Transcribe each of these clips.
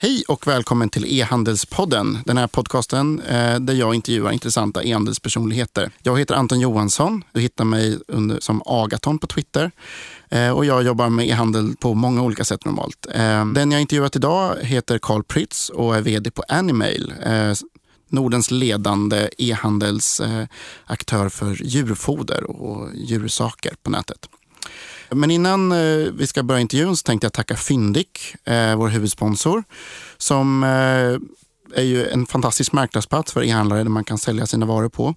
Hej och välkommen till E-handelspodden. Den här podcasten eh, där jag intervjuar intressanta e-handelspersonligheter. Jag heter Anton Johansson. Du hittar mig under, som Agaton på Twitter. Eh, och jag jobbar med e-handel på många olika sätt normalt. Eh, den jag intervjuat idag heter Carl Prytz och är vd på Animail. Eh, Nordens ledande e-handelsaktör eh, för djurfoder och djursaker på nätet. Men innan eh, vi ska börja intervjun så tänkte jag tacka Fyndik, eh, vår huvudsponsor, som eh, är ju en fantastisk marknadsplats för e-handlare där man kan sälja sina varor på.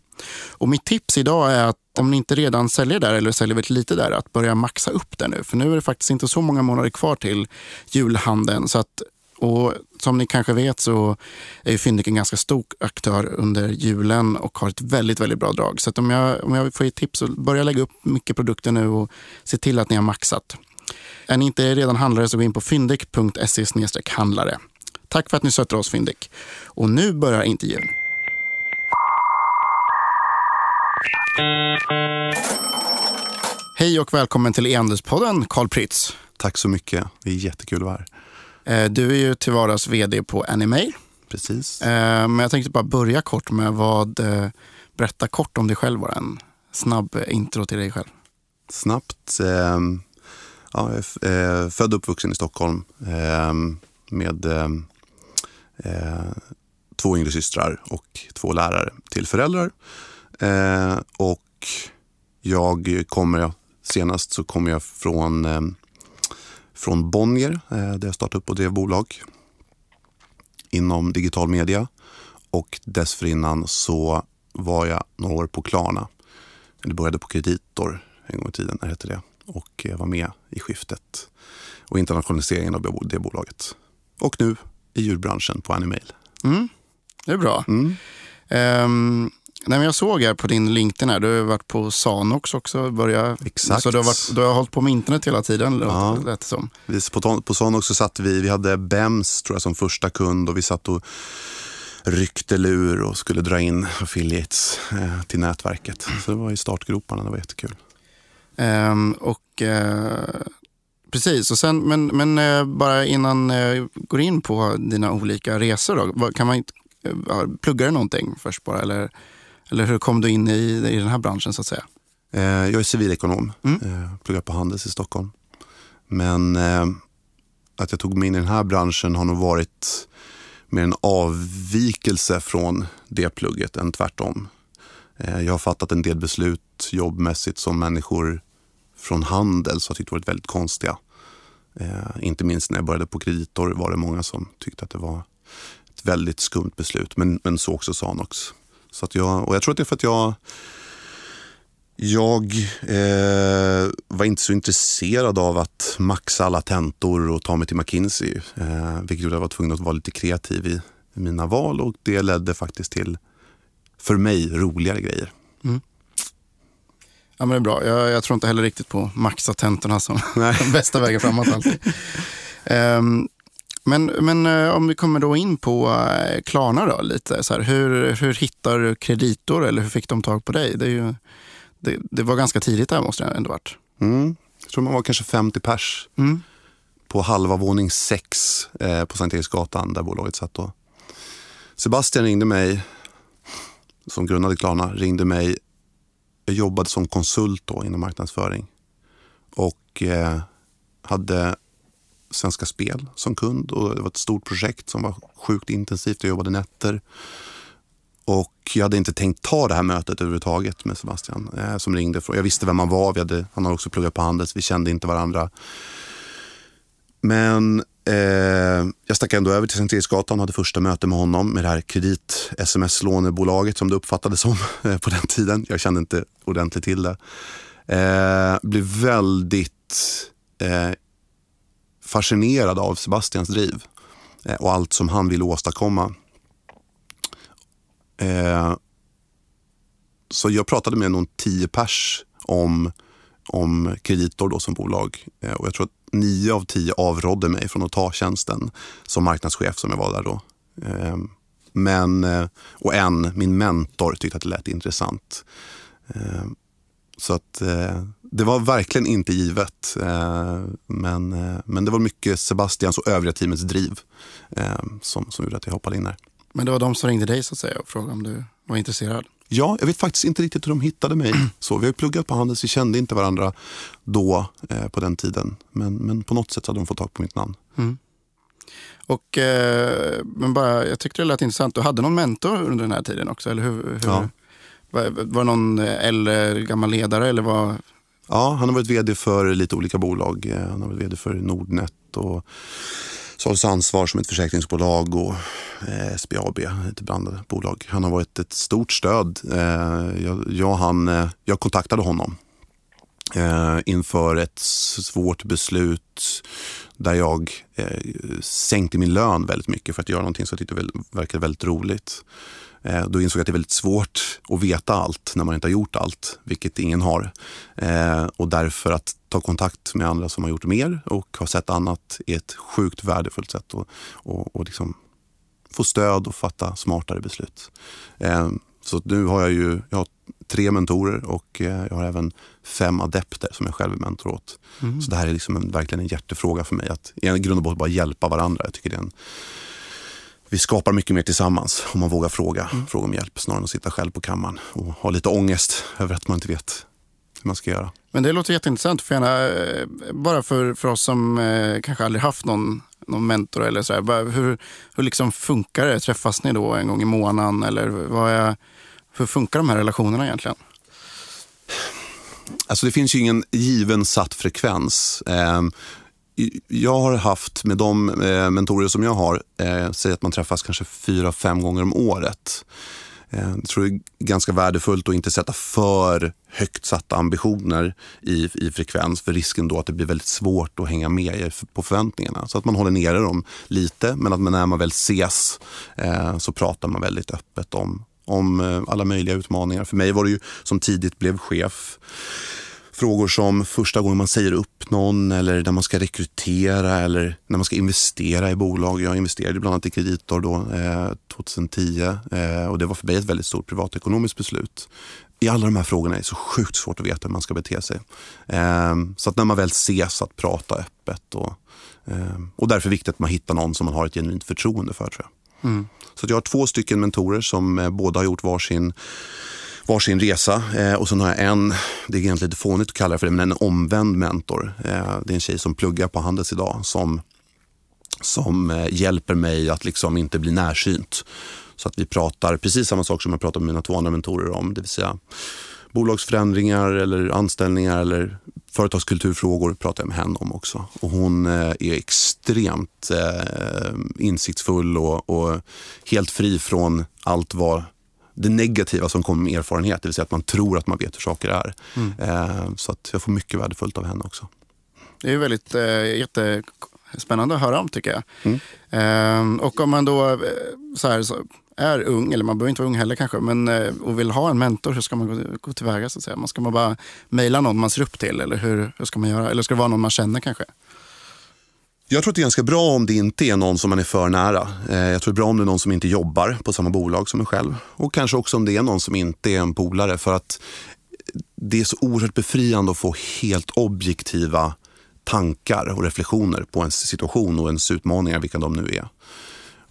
Och mitt tips idag är att om ni inte redan säljer där eller säljer väldigt lite där, att börja maxa upp det nu. För nu är det faktiskt inte så många månader kvar till julhandeln. Så att och som ni kanske vet så är Fyndik en ganska stor aktör under julen och har ett väldigt, väldigt bra drag. Så om, jag, om jag får ge tips så börja lägga upp mycket produkter nu och se till att ni har maxat. Är ni inte redan handlare så gå in på fyndik.se handlare. Tack för att ni stöttar oss Fyndik. Och nu börjar intervjun. Hej och välkommen till E-handelspodden, Carl Pritz. Tack så mycket. Det är jättekul att vara här. Eh, du är ju till vardags vd på Animail. Precis. Eh, men jag tänkte bara börja kort med vad, eh, berätta kort om dig själv, bara en snabb intro till dig själv. Snabbt. Eh, ja, jag är född och uppvuxen i Stockholm eh, med eh, två yngre systrar och två lärare till föräldrar. och jag kommer, senast så kommer jag från från Bonnier eh, där jag startade upp och drev bolag inom digital media. Och dessförinnan så var jag några år på Klarna. Det började på Kreditor en gång i tiden, när hette det. Och jag var med i skiftet och internationaliseringen av det bolaget. Och nu i djurbranschen på Animail. Mm, det är bra. Mm. Um, Nej, men jag såg här på din LinkedIn, här, du har varit på Sanox också. Börja, Exakt. Så du har, varit, du har hållit på med internet hela tiden, ja. lät som. På, på Sanox så satt vi, vi hade BEMS tror jag, som första kund och vi satt och ryckte lur och skulle dra in affiliates eh, till nätverket. Så det var i startgroparna, det var jättekul. Um, och uh, Precis, och sen, men, men uh, bara innan uh, går in på dina olika resor, då, kan man uh, plugga du någonting först bara? Eller? Eller hur kom du in i, i den här branschen så att säga? Eh, jag är civilekonom, mm. Eh, pluggar på Handels i Stockholm. Men eh, att jag tog mig in i den här branschen har nog varit mer en avvikelse från det plugget än tvärtom. Jag har fattat en del beslut jobbmässigt som människor från Handels har tyckt varit väldigt konstiga. Inte minst när jag började på Kreditor var det många som tyckte att det var ett väldigt skumt beslut. Men, men så också Sanox. Så att jag, och jag tror att det är för att jag jag eh, var inte så intresserad av att maxa alla tentor och ta mig till McKinsey. Eh, vilket gjorde att jag var tvungen att vara lite kreativ i, i mina val och det ledde faktiskt till, för mig, roligare grejer. Mm. Ja, men det är bra. Jag, jag, tror inte heller riktigt på maxa tentorna som den bästa vägen framåt. Alltid. Um, Men, men eh, om vi kommer då in på eh, Klarna då lite. Så här, hur, hur hittar du kreditor eller hur fick de tag på dig? Det, är ju, det, det var ganska tidigt där måste det ändå varit. Mm. Jag tror man var kanske 50 pers mm. på halva våning 6 eh, på Sankt Eriksgatan där bolaget satt då. Sebastian ringde mig, som grundade Klarna, ringde mig. Jag jobbade som konsult då inom marknadsföring och eh, hade Svenska Spel som kund och det var ett stort projekt som var sjukt intensivt. Jag jobbade nätter. Och jag hade inte tänkt ta det här mötet överhuvudtaget med Sebastian eh, som ringde. Jag visste vem han var. Vi hade, han hade också pluggat på Handels. Vi kände inte varandra. Men eh, jag stack ändå över till Sankt Eriksgatan och hade första möte med honom med det här kredit-sms-lånebolaget som det uppfattades som eh, på den tiden. Jag kände inte ordentligt till det. Eh, blev väldigt eh, fascinerad av Sebastians driv eh, och allt som han vill åstadkomma. Eh, så jag pratade med någon tio pers om, om kreditor då som bolag eh, och jag tror att nio av tio avrådde mig från att ta tjänsten som marknadschef som jag var där då. Men, och en, min mentor, tyckte att det lät intressant. Så att det var verkligen inte givet. Eh, men, eh, men det var mycket Sebastians och övriga teamets driv eh, som, som gjorde att jag hoppade in där. Men det var de som ringde dig så att säga och frågade om du var intresserad? Ja, jag vet faktiskt inte riktigt hur de hittade mig. Så, vi har ju pluggat på Handels, vi kände inte varandra då eh, på den tiden. Men, men på något sätt hade de fått tag på mitt namn. Mm. Och, eh, men bara, jag tyckte det lät intressant. Du hade någon mentor under den här tiden också? Eller hur, hur Ja. var, var det någon äldre gammal ledare? Eller var, Ja, han har varit vd för lite olika bolag. Eh, han har varit vd för Nordnet och Salus Ansvar som ett försäkringsbolag och eh, SBAB, ett blandade bolag. Han har varit ett stort stöd. Eh, Jag, jag, han, eh, jag kontaktade honom eh, inför ett svårt beslut där jag eh, sänkte min lön väldigt mycket för att göra någonting som jag tyckte väl, verkade väldigt roligt. Eh, då insåg jag att det är väldigt svårt att veta allt när man inte har gjort allt, vilket ingen har. Eh, och därför att ta kontakt med andra som har gjort mer och har sett annat är ett sjukt värdefullt sätt att och, och liksom få stöd och fatta smartare beslut. Eh, så nu har jag ju jag har tre mentorer och jag har även fem adepter som jag själv är mentor åt. Så det här är liksom en, verkligen en hjärtefråga för mig. Att i grund och botten bara hjälpa varandra. Jag tycker det är en, vi skapar mycket mer tillsammans om man vågar fråga, fråga om hjälp snarare än att sitta själv på kammaren och ha lite ångest över att man inte vet hur man ska göra. Men det låter jätteintressant. För gärna, eh, bara för, för oss som eh, kanske aldrig haft någon, någon mentor eller så här, hur, hur liksom funkar det? Träffas ni då en gång i månaden? Eller vad är, hur funkar de här relationerna egentligen? Alltså det finns ju ingen given satt frekvens. Eh, jag har haft med de eh, mentorer som jag har, eh, säg att man träffas kanske fyra, fem gånger om året. Eh, jag tror det är ganska värdefullt att inte sätta för högt satta ambitioner i, i frekvens för risken då att det blir väldigt svårt att hänga med på förväntningarna. Så att man håller nere dem lite men att man, när man väl ses eh, så pratar man väldigt öppet om, om eh, alla möjliga utmaningar. För mig var det ju som tidigt blev chef frågor som första gången man säger upp någon eller när man ska rekrytera eller när man ska investera i bolag. Jag investerade bland annat i Kreditor då, eh, 2010 eh, och det var för mig ett väldigt stort privatekonomiskt beslut. I alla de här frågorna är det så sjukt svårt att veta hur man ska bete sig. Eh, så att när man väl ses att prata öppet och, eh, och därför är det viktigt att man hittar någon som man har ett genuint förtroende för tror jag. Så att jag har två stycken mentorer som eh, båda har gjort varsin varsin resa eh, och sen har jag en, det är egentligen lite fånigt att kalla det för det, men en omvänd mentor. Eh, det är en tjej som pluggar på Handels idag som, som eh, hjälper mig att liksom inte bli närsynt. Så att vi pratar precis samma sak som jag pratar med mina två andra mentorer om, det vill säga bolagsförändringar eller anställningar eller företagskulturfrågor pratar jag med henne om också. Och hon eh, är extremt eh, insiktsfull och, och helt fri från allt vad det negativa som kommer med erfarenhet, det vill säga att man tror att man vet hur saker är. Eh, så att jag får mycket värdefullt av henne också. Det är väldigt eh, jättespännande att höra om tycker jag. Ehm, och om man då eh, så här, så är ung, eller man behöver inte vara ung heller kanske, men, eh, och vill ha en mentor, hur ska man gå, gå tillväga? Så att säga? Man ska man bara mejla någon man ser upp till eller hur, hur ska man göra? Eller ska det vara någon man känner kanske? Jag tror att det är ganska bra om det inte är någon som man är för nära. Eh, jag tror det är bra om det är någon som inte jobbar på samma bolag som en själv. Och kanske också om det är någon som inte är en polare. För att det är så oerhört befriande att få helt objektiva tankar och reflektioner på ens situation och ens utmaningar, vilka de nu är.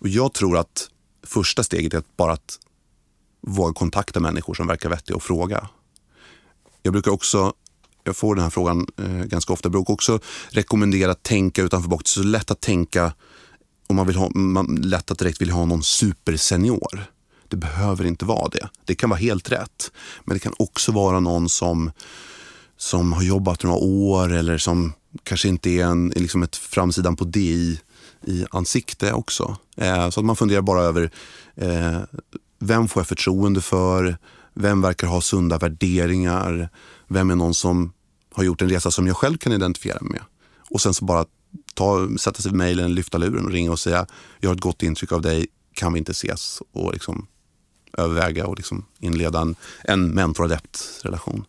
Och jag tror att första steget är att bara att våga kontakta människor som verkar vettiga och fråga. Jag brukar också, jag får den här frågan eh, ganska ofta, jag brukar också rekommendera att tänka utanför boxen. Det är så lätt att tänka om man, vill ha, man lätt att direkt vill ha någon supersenior. Det behöver inte vara det. Det kan vara helt rätt. Men det kan också vara någon som, som har jobbat några år eller som kanske inte är en, liksom ett framsidan på DI i, i ansikte också. Eh, så att man funderar bara över eh, vem får jag förtroende för? Vem verkar ha sunda värderingar? Vem är någon som har gjort en resa som jag själv kan identifiera mig med? Och sen så bara ta, sätta sig vid mejlen, lyfta luren och ringa och säga jag har ett gott intryck av dig, kan vi inte ses? Och liksom överväga och liksom inleda en, en mentor-adept-relation.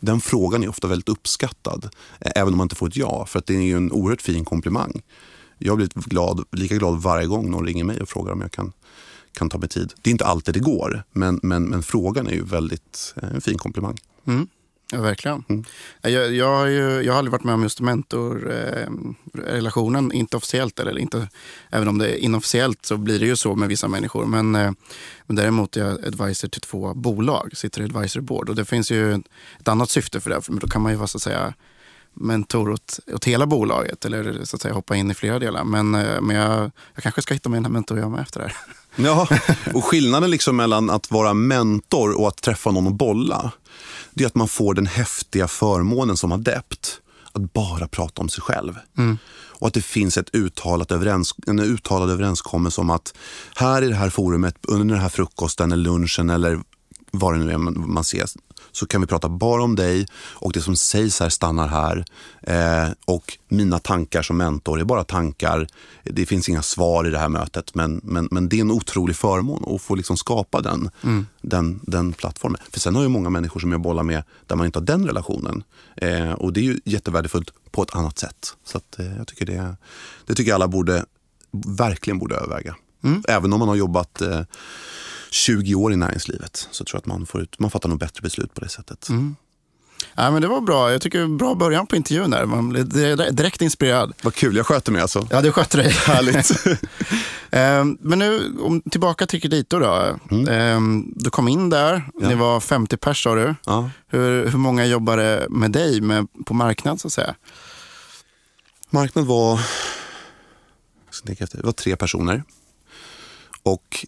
Den frågan är ofta väldigt uppskattad, även om man inte får ett ja, för att det är ju en oerhört fin komplimang. Jag blir glad, lika glad varje gång någon ringer mig och frågar om jag kan, kan ta mig tid. Det är inte alltid det går, men, men, men frågan är ju väldigt en fin komplimang. Mm. Ja, verkligen. Mm. Jag, jag, har ju, jag har aldrig varit med om just mentorrelationen, eh, inte officiellt, eller inte, även om det är inofficiellt så blir det ju så med vissa människor. Men, eh, men däremot är jag advisor till två bolag, sitter i advisory board. Och det finns ju ett annat syfte för det, för då kan man ju vara så att säga mentor åt, åt hela bolaget eller så att säga hoppa in i flera delar. Men, eh, men jag, jag kanske ska hitta mig en mentor jag med efter det här. Ja, och skillnaden liksom mellan att vara mentor och att träffa någon och bolla, det är att man får den häftiga förmånen som adept att bara prata om sig själv. Mm. Och att det finns ett uttalat överens, en uttalad överenskommelse om att här i det här forumet, under den här frukosten eller lunchen eller vad det nu är man ses, så kan vi prata bara om dig och det som sägs här stannar här. Eh, och mina tankar som mentor är bara tankar. Det finns inga svar i det här mötet men, men, men det är en otrolig förmån att få liksom skapa den, mm. den, den plattformen. För sen har ju många människor som jag bollar med där man inte har den relationen. Eh, och det är ju jättevärdefullt på ett annat sätt. Så att, eh, jag tycker det, det tycker jag alla borde, verkligen borde överväga. Mm. Även om man har jobbat eh, 20 år i näringslivet så tror jag att man, får ut, man fattar nog bättre beslut på det sättet. Mm. Ja, men det var bra. Jag tycker bra början på intervjun där. Man blev direkt inspirerad. Vad kul, jag sköter mig alltså. Ja, du sköter dig. Härligt. Ehm, men nu, om, tillbaka till Kredito då. Mm. Ehm, du kom in där, ja. ni var 50 pers sa du. Ja. Hur, hur många jobbade med dig med, på marknad så att säga? Marknad var, det var tre personer. Och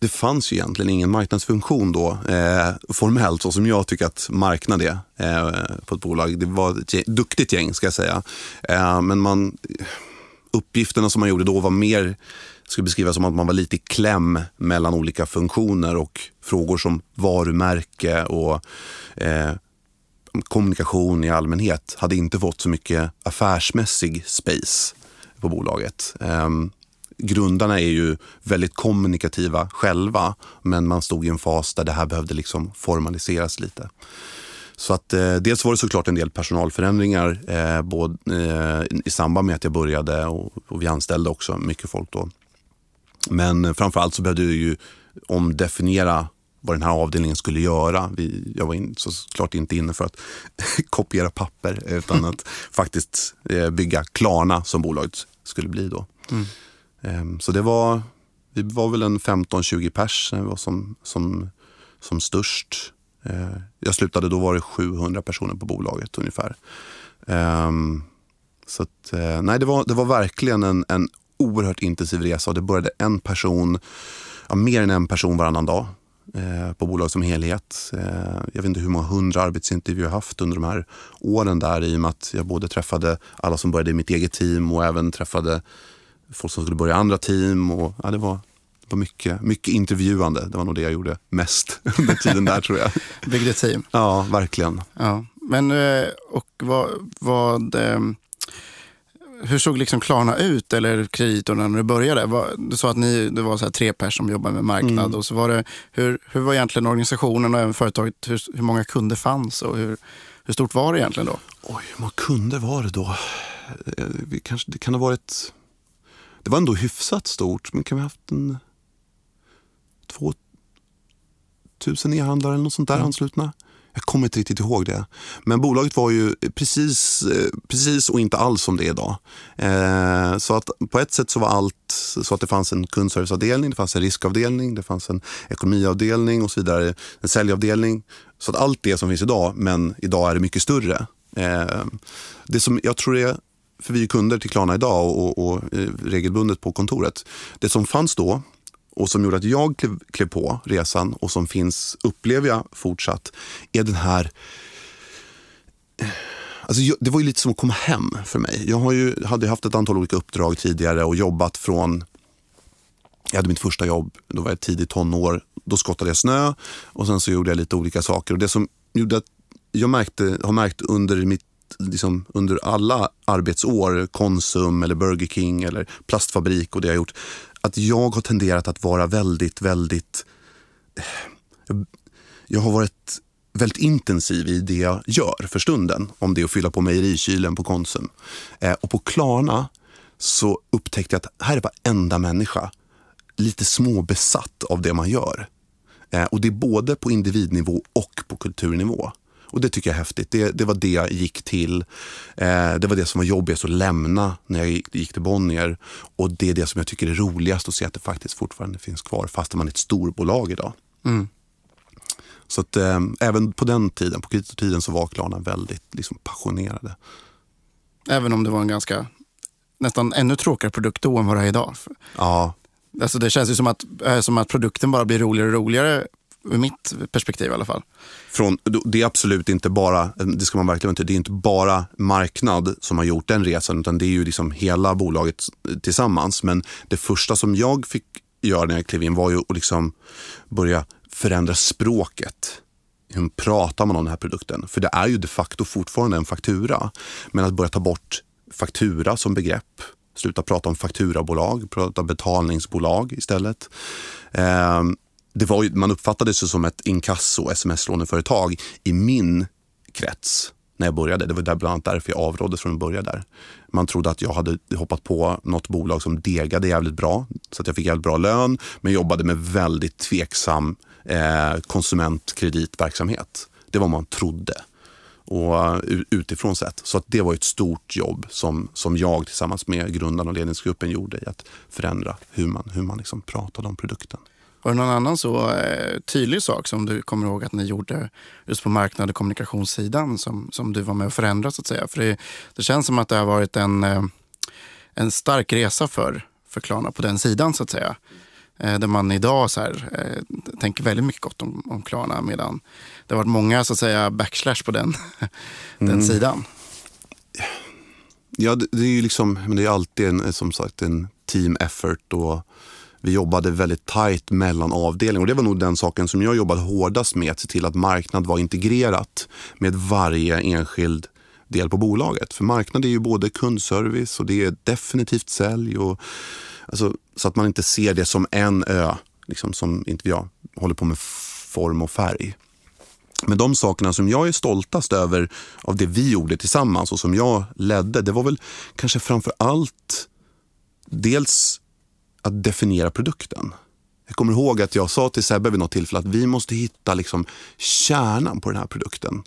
det fanns ju egentligen ingen marknadsfunktion då, eh, formellt, så som jag tycker att marknad är eh, på ett bolag. Det var ett duktigt gäng, ska jag säga. Eh, men man, uppgifterna som man gjorde då var mer, skulle beskrivas som att man var lite i kläm mellan olika funktioner och frågor som varumärke och eh, kommunikation i allmänhet hade inte fått så mycket affärsmässig space på bolaget. Ehm, Grundarna är ju väldigt kommunikativa själva, men man stod i en fas där det här behövde liksom formaliseras lite. Så att eh, dels var det såklart en del personalförändringar eh, både, eh, i samband med att jag började och, och vi anställde också mycket folk då. Men framförallt så behövde vi ju omdefiniera vad den här avdelningen skulle göra. Vi, jag var in, såklart inte inne för att kopiera papper utan att faktiskt eh, bygga Klarna som bolaget skulle bli då. Mm. Ehm, så det var, vi var väl en 15-20 pers när vi var som, som, som störst. Eh, jag slutade, då var det 700 personer på bolaget ungefär. Ehm, så att, eh, nej, det var, det var verkligen en, en oerhört intensiv resa och det började en person, ja, mer än en person varannan dag på bolaget som helhet. Jag vet inte hur många hundra arbetsintervjuer jag haft under de här åren där i och med att jag både träffade alla som började i mitt eget team och även träffade folk som skulle börja andra team. Och, ja, det var, det var mycket, mycket intervjuande. Det var nog det jag gjorde mest under tiden där tror jag. Byggde team? Ja, verkligen. Ja. Men eh, och vad, vad eh, hur såg liksom Klarna ut, eller kreditorna, när du började? Du sa att ni, det var så tre personer som jobbade med marknad. Mm. Och så var det, hur, hur var egentligen organisationen och även företaget? Hur, hur många kunder fanns och hur, hur stort var det egentligen då? Oj, hur många kunder var det då? Eh, vi kanske, det kan ha varit det var ändå hyfsat stort, men kan vi ha haft en två tusen e-handlare eller något sånt där mm. anslutna? Jag kommer inte riktigt ihåg det. Men bolaget var ju precis, precis och inte alls som det är idag. Eh, så att på ett sätt så var allt så att det fanns en kundserviceavdelning, det fanns en riskavdelning, det fanns en ekonomiavdelning och så vidare. En säljavdelning. Så att allt det som finns idag, men idag är det mycket större. Eh, det som jag tror är för vi är kunder till Klarna idag och, och, och, eh, regelbundet på kontoret. Det som fanns då och som gjorde att jag klev, klev på resan och som finns, upplever jag fortsatt, är den här eh, Alltså, det var ju lite som att komma hem för mig. Jag har ju, hade haft ett antal olika uppdrag tidigare och jobbat från jag hade mitt första jobb, då var jag tidigt tonår. Då skottade jag snö och sen så gjorde jag lite olika saker. Och det som gjorde att jag märkte, har märkt under mitt liksom, under alla arbetsår, Konsum eller Burger King eller plastfabrik och det jag gjort, att jag har tenderat att vara väldigt, väldigt... Eh, jag har varit väldigt intensiv i det jag gör för stunden. Om det är att fylla på mejerikylen på Konsum. Eh, och på Klarna så upptäckte jag att här är varenda människa lite småbesatt av det man gör. Eh, och det är både på individnivå och på kulturnivå. Och det tycker jag är häftigt. Det, det var det jag gick till. Eh, det var det som var jobbigast att lämna när jag gick, gick till Bonnier. Och det är det som jag tycker är roligast att se att det faktiskt fortfarande finns kvar fast man är ett storbolag idag. Mm. Så att eh, även på den tiden, på kreditortiden så var Klarna väldigt liksom, passionerade. Även om det var en ganska, nästan ännu tråkigare produkt då än vad det är idag. Ja, Alltså det känns ju som att, eh, som att produkten bara blir roligare och roligare ur mitt perspektiv i alla fall. från, det är absolut inte bara, det ska man verkligen inte, det är inte bara marknad som har gjort den resan utan det är ju liksom hela bolaget tillsammans. Men det första som jag fick göra när jag klev in var ju att liksom börja förändra språket. Hur pratar man om den här produkten? För det är ju de facto fortfarande en faktura. Men att börja ta bort faktura som begrepp, sluta prata om fakturabolag, prata betalningsbolag istället. Ehm, det var ju, man uppfattade sig som ett inkasso sms-låneföretag i min krets när jag började. Det var där bland annat därför jag avrådde från att börja där. Man trodde att jag hade hoppat på något bolag som degade jävligt bra, så att jag fick jävligt bra lön, men jobbade med väldigt tveksam eh, konsumentkreditverksamhet. Det var vad man trodde och eh, utifrån sett. Så att det var ett stort jobb som, som jag tillsammans med grundarna och ledningsgruppen gjorde i att förändra hur man, hur man liksom pratade om produkten. Var det någon annan så eh, tydlig sak som du kommer ihåg att ni gjorde just på marknad och kommunikationssidan som, som du var med och förändrade så att säga? För det, det känns som att det har varit en, eh, en stark resa för, för Klarna på den sidan så att säga. Eh, där man idag så här, eh, tänker väldigt mycket gott om, om Klarna medan det har varit många så att säga backslash på den, den sidan. Ja, det, det är ju liksom, men det är alltid en, som sagt en team effort och vi jobbade väldigt tajt mellan avdelningar. Och det var nog den saken som jag jobbade hårdast med, att se till att marknad var integrerat med varje enskild del på bolaget. För marknad är ju både kundservice och det är definitivt sälj. Och, alltså, så att man inte ser det som en ö, liksom, som inte jag håller på med form och färg. Men de sakerna som jag är stoltast över av det vi gjorde tillsammans och som jag ledde, det var väl kanske framför allt dels att definiera produkten. Jag kommer ihåg att jag sa till Sebbe vid något tillfälle att vi måste hitta liksom kärnan på den här produkten.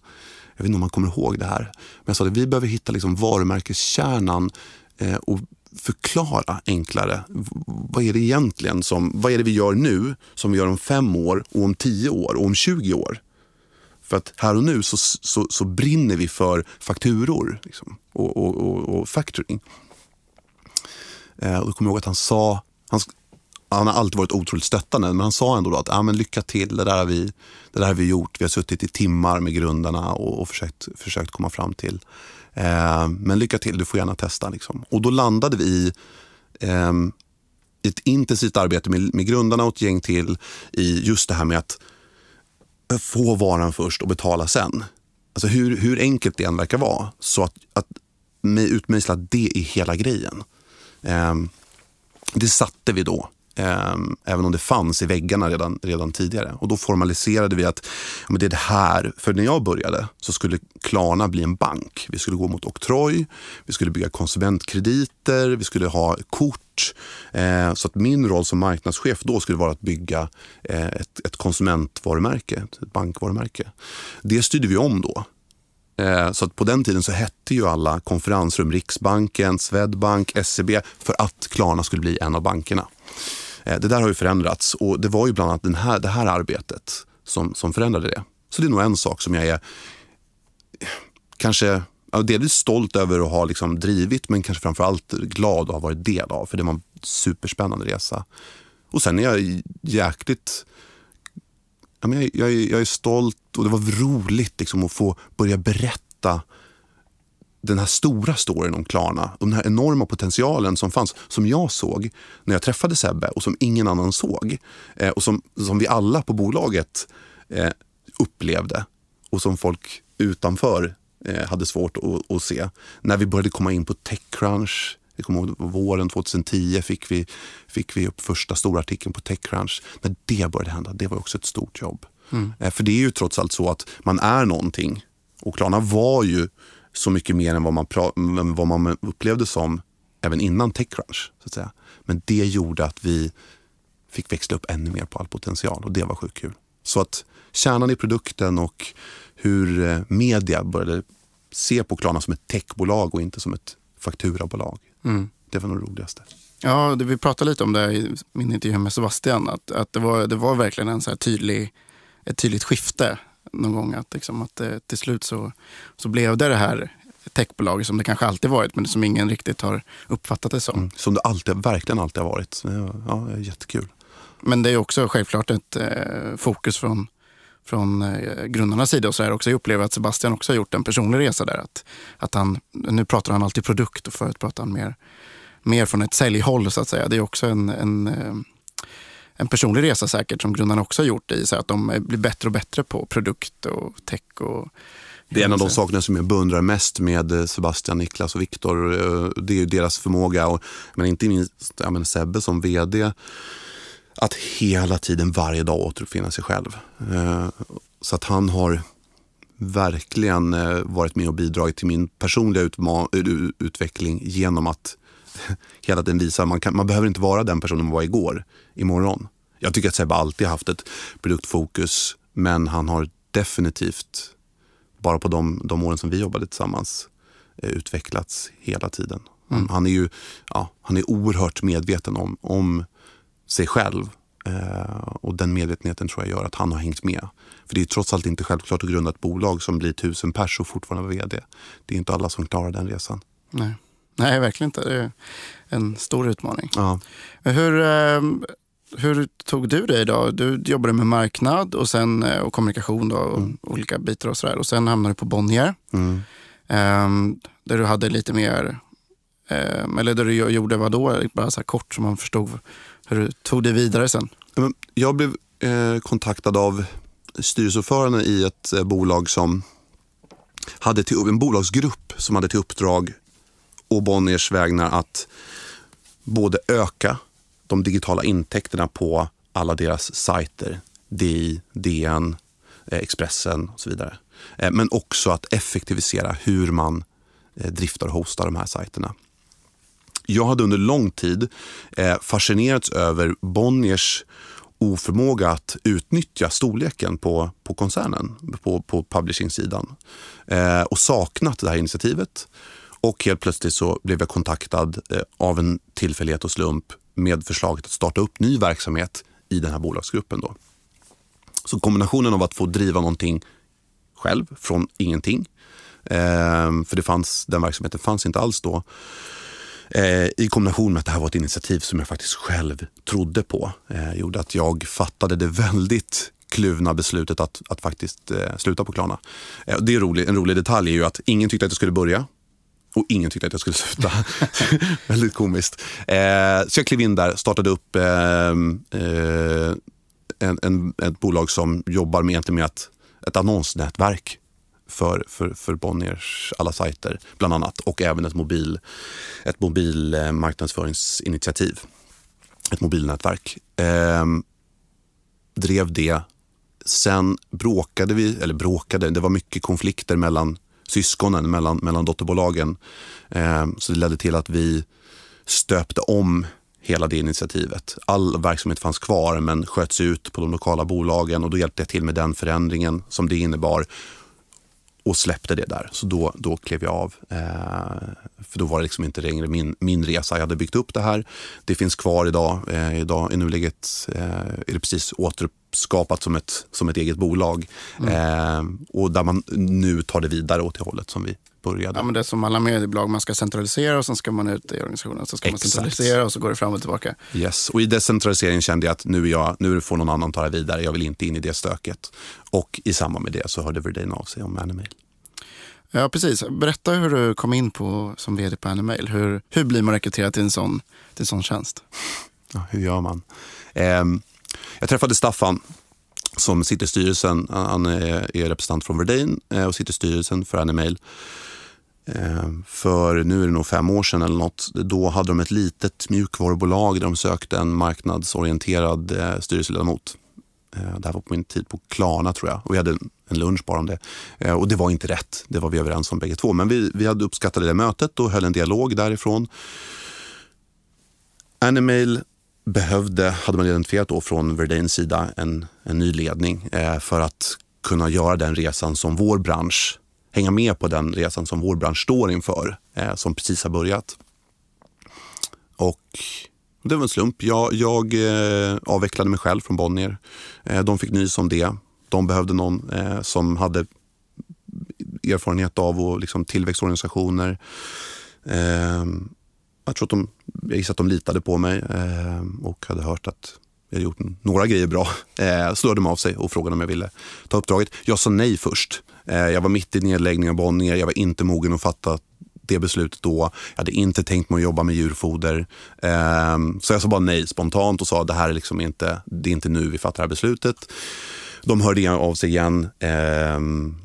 Jag vet inte om man kommer ihåg det här. Men jag sa att vi behöver hitta liksom varumärkeskärnan eh, och förklara enklare. Vad är det egentligen som, vad är det vi gör nu som vi gör om fem år och om tio år och om 20 år? För att här och nu så, så, så brinner vi för fakturor liksom, och, och, och, och factoring. Eh, och då kommer jag ihåg att han sa, han, han har alltid varit otroligt stöttande, men han sa ändå då att ah, men lycka till, det där, har vi, det där har vi gjort. Vi har suttit i timmar med grundarna och, och försökt, försökt komma fram till. Eh, men lycka till, du får gärna testa. Liksom. Och då landade vi ehm, i eh, ett intensivt arbete med, med grundarna och ett gäng till i just det här med att eh, få varan först och betala sen. Alltså hur, hur enkelt det än verkar vara, så att, att utmejsla det är hela grejen. Ehm, det satte vi då, ehm, även om det fanns i väggarna redan, redan tidigare. Och då formaliserade vi att ja, men det är det här, för när jag började så skulle Klarna bli en bank. Vi skulle gå mot oktroj, vi skulle bygga konsumentkrediter, vi skulle ha kort. Eh, så att min roll som marknadschef då skulle vara att bygga eh, ett, ett konsumentvarumärke, ett bankvarumärke. Det styrde vi om då. Eh, så att på den tiden så hette ju alla konferensrum Riksbanken, Swedbank, SEB för att Klarna skulle bli en av bankerna. Eh, det där har ju förändrats och det var ju bland annat den här, det här arbetet som, som förändrade det. Så det är nog en sak som jag är kanske delvis stolt över att ha liksom drivit men kanske framförallt glad att ha varit del av för det var en superspännande resa. Och sen är jag jäkligt Jag är, jag, är- jag är stolt och det var roligt liksom att få börja berätta den här stora storyn om Klarna och den här enorma potentialen som fanns, som jag såg när jag träffade Sebbe och som ingen annan såg. Eh, och som, som vi alla på bolaget eh, upplevde och som folk utanför eh, hade svårt att, att se. När vi började komma in på Techcrunch, jag kommer ihåg våren 2010 fick vi, fick vi upp första stora artikeln på Techcrunch. När det började hända, det var också ett stort jobb. Eh, För det är ju trots allt så att man är någonting. Och Klarna var ju så mycket mer än vad man, vad man upplevde som även innan Techcrunch. Så att säga. Men det gjorde att vi fick växla upp ännu mer på all potential och det var sjukt kul. Så att kärnan i produkten och hur eh, media började se på Klarna som ett techbolag och inte som ett fakturabolag. Mm. Det var nog det roligaste. Ja, det, vi pratade lite om det i min intervju med Sebastian. Att, att det, var, det var verkligen en så tydlig, ett tydligt skifte någon gång. Att, liksom, att det, till slut så, så blev det det här techbolaget som det kanske alltid varit men som ingen riktigt har uppfattat det som. Mm, som det alltid, verkligen alltid har varit. Ja, jättekul. Men det är också självklart ett eh, fokus från, från eh, grundarnas sida. Och så här också. Jag upplever att Sebastian också har gjort en personlig resa där. Att, att han, nu pratar han alltid produkt och förut pratade han mer, mer från ett säljhåll så att säga. Det är också en, en, eh, en personlig resa säkert som grundarna också har gjort i så att de blir bättre och bättre på produkt och tech och det är en av de sakerna som jag beundrar mest med eh, Sebastian, Niklas och Viktor. Eh, det är deras förmåga, och, men inte minst jag menar, Sebbe som vd, att hela tiden, varje dag återuppfinna sig själv. Eh, så att han har verkligen varit med och bidragit till min personliga utveckling genom att hela tiden visa att man, man behöver inte vara den personen man var igår, imorgon. Jag tycker att Sebbe alltid haft ett produktfokus, men han har definitivt bara på de, de åren som vi jobbade tillsammans eh, utvecklats hela tiden. Mm. Han, är ju ja, han är oerhört medveten om, om sig själv eh, och den medvetenheten tror jag gör att han har hängt med. För det är trots allt inte självklart att grunda ett bolag som blir tusen pers och fortfarande vara vd. Det är inte alla som klarar den resan. Nej, Nej verkligen inte. Det är en stor utmaning. Ja. Hur, eh, hur tog du dig då? Du jobbade med marknad och, sen, eh, och kommunikation då, och mm. olika bitar och sådär. Och sen hamnade du på Bonnier. Mm. Um, där du hade lite mer, um, eller där du gjorde vad då? Bara så kort så man förstod hur du tog dig vidare sen. Jag blev eh, kontaktad av styrelseordföranden i ett eh, bolag som hade till, en bolagsgrupp som hade till uppdrag å Bonniers vägnar att både öka de digitala intäkterna på alla deras sajter. DI, DN, eh, Expressen och så vidare. Eh, men också att effektivisera hur man eh, driftar och hostar de här sajterna. Jag hade under lång tid fascinerats över Bonniers oförmåga att utnyttja storleken på, på koncernen, på, på publishing-sidan. och saknat det här initiativet. Och helt plötsligt så blev jag kontaktad av en tillfällighet och slump med förslaget att starta upp ny verksamhet i den här bolagsgruppen. Då. Så kombinationen av att få driva någonting själv från ingenting, eh, för det fanns, den verksamheten fanns inte alls då, eh, i kombination med att det här var ett initiativ som jag faktiskt själv trodde på, eh, gjorde att jag fattade det väldigt kluvna beslutet att, att faktiskt eh, sluta på Klarna. Eh, det är rolig, en rolig detalj är ju att ingen tyckte att jag skulle börja. Och ingen tyckte att jag skulle sluta. Väldigt komiskt. Eh, så jag klev in där, startade upp eh, eh, en, en, ett bolag som jobbar med, med ett, ett annonsnätverk för, för, för Bonniers alla sajter, bland annat. Och även ett mobil, ett mobilmarknadsföringsinitiativ. Ett mobilnätverk. Eh, drev det. Sen bråkade vi, eller bråkade, det var mycket konflikter mellan syskonen mellan, mellan dotterbolagen. Eh, så det ledde till att vi stöpte om hela det initiativet. All verksamhet fanns kvar men sköts ut på de lokala bolagen och då hjälpte jag till med den förändringen som det innebar och släppte det där. Så då, då klev jag av. Eh, för då var det liksom inte längre min, min resa. Jag hade byggt upp det här. Det finns kvar idag. Eh, idag I nuläget eh, är det precis återskapat som ett, som ett eget bolag. Mm. Eh, och där man nu tar det vidare åt det hållet som vi började. Ja, men det är som alla mediebolag, man ska centralisera och sen ska man ut i organisationen. Så ska Exakt. man centralisera och så går det fram och tillbaka. Yes, och i decentralisering kände jag att nu, är jag, nu får någon annan ta det vidare. Jag vill inte in i det stöket. Och i samband med det så hörde Verdane av sig om Animail. Ja, precis. Berätta hur du kom in på som vd på Animail. Hur, hur blir man rekryterad till en sån, till en sån tjänst? Ja, hur gör man? Eh, jag träffade Staffan som sitter i styrelsen. Han är, representant från Verdane eh, och sitter i styrelsen för Animail. Eh, för nu är det nog fem år sedan eller något. Då hade de ett litet mjukvarubolag där de sökte en marknadsorienterad eh, styrelseledamot. Det här var på min tid på Klarna tror jag och vi hade en lunch bara om det. Och det var inte rätt, det var vi överens om bägge två. Men vi, vi hade uppskattat det mötet och höll en dialog därifrån. Animail behövde, hade man identifierat då från Verdains sida, en, en ny ledning eh, för att kunna göra den resan som vår bransch, hänga med på den resan som vår bransch står inför, eh, som precis har börjat. Och det var en slump. Jag, jag eh, avvecklade mig själv från Bonnier. Eh, de fick nys om det. De behövde någon eh, som hade erfarenhet av och liksom tillväxtorganisationer. Ehm, jag tror att de, jag gissar att de litade på mig eh, och hade hört att jag hade gjort några grejer bra. Eh, så de av sig och frågade om jag ville ta uppdraget. Jag sa nej först. Eh, jag var mitt i nedläggningen av Bonnier. Jag var inte mogen att fatta det beslutet då. Jag hade inte tänkt mig att jobba med djurfoder. Eh, så jag sa bara nej spontant och sa det här är liksom inte, det är inte nu vi fattar det här beslutet. De hörde av sig igen eh,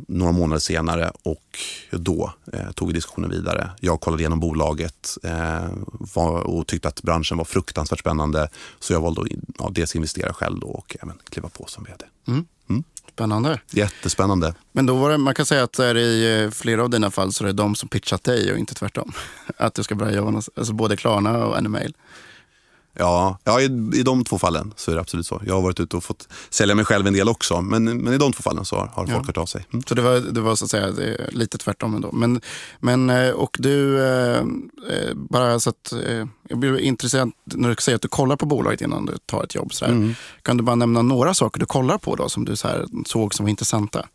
några månader senare och då eh, tog vi diskussionen vidare. Jag kollade igenom bolaget eh, var, och tyckte att branschen var fruktansvärt spännande. Så jag valde att ja, dels investera själv och även kliva på som vd. Mm. Mm. Spännande. Jättespännande. Men då var det, man kan säga att är i eh, flera av dina fall så är det de som pitchat dig och inte tvärtom. Att du ska börja jobba, alltså både Klarna och Animail. Ja, ja i, i de två fallen så är det absolut så. Jag har varit ute och fått sälja mig själv en del också, men, men i de två fallen så har, har folk ja. hört av sig. Mm. Så det var, det var så att säga lite tvärtom ändå. Men, men eh, och du, eh, eh, bara så att jag blir intresserad när du säger att du kollar på bolaget innan du tar ett jobb. Så mm. Kan du bara nämna några saker du kollar på då som du så här, såg som var intressanta?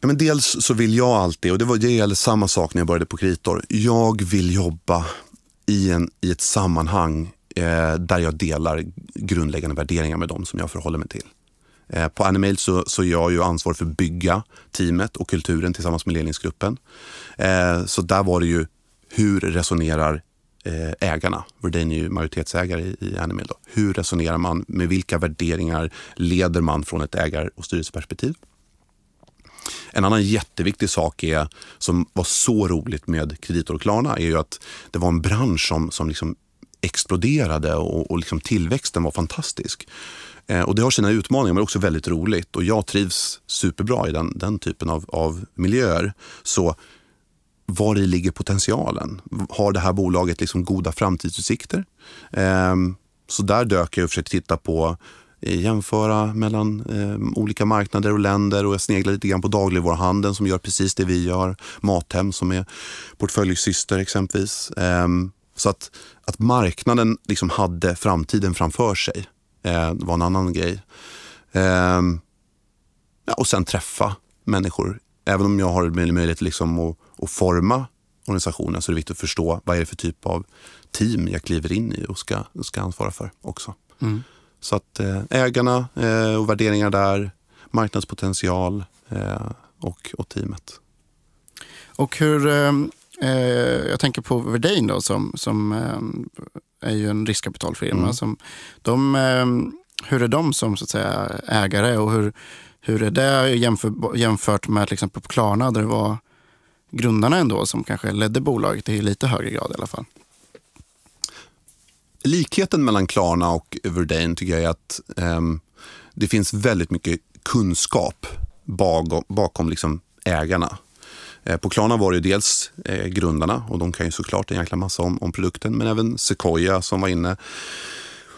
Ja, men dels så vill jag alltid, och det, var, det gäller samma sak när jag började på Kritor. Jag vill jobba i, en, i ett sammanhang eh, där jag delar grundläggande värderingar med dem som jag förhåller mig till. Eh, på Animail så, så är jag ju ansvarig för att bygga teamet och kulturen tillsammans med ledningsgruppen. Eh, så där var det ju, hur resonerar eh, ägarna? Verdane är ju majoritetsägare i, i Animail. Då. Hur resonerar man? Med vilka värderingar leder man från ett ägar och styrelseperspektiv? En annan jätteviktig sak är, som var så roligt med Kreditor och Klarna är ju att det var en bransch som, som liksom exploderade och, och liksom tillväxten var fantastisk. Eh, och Det har sina utmaningar men också väldigt roligt och jag trivs superbra i den, den typen av, av miljöer. Så var i ligger potentialen? Har det här bolaget liksom goda framtidsutsikter? Eh, så där dök jag och försökte titta på jämföra mellan eh, olika marknader och länder och jag sneglar lite grann på dagligvaruhandeln som gör precis det vi gör. Mathem som är portföljsyster exempelvis. Eh, så att, att marknaden liksom hade framtiden framför sig eh, var en annan grej. Ehm, ja, och sen träffa människor. Även om jag har möjlighet liksom att, att forma organisationen så är det viktigt att förstå vad är det för typ av team jag kliver in i och ska, ska ansvara för också. Mm. Så att eh, ägarna eh, och värderingar där, marknadspotential eh, och, och teamet. Och hur, jag tänker på Verdane då som, som är ju en riskkapitalfirma. Mm. Som, de, hur är de som så att säga, ägare och hur, hur är det jämför, jämfört med till exempel på Klarna där det var grundarna ändå som kanske ledde bolaget i lite högre grad i alla fall? Likheten mellan Klarna och Verdane tycker jag är att eh, det finns väldigt mycket kunskap bakom, bakom liksom ägarna. Eh, på Klarna var det dels eh, grundarna och de kan ju såklart en jäkla massa om, om produkten, men även Sequoia som var inne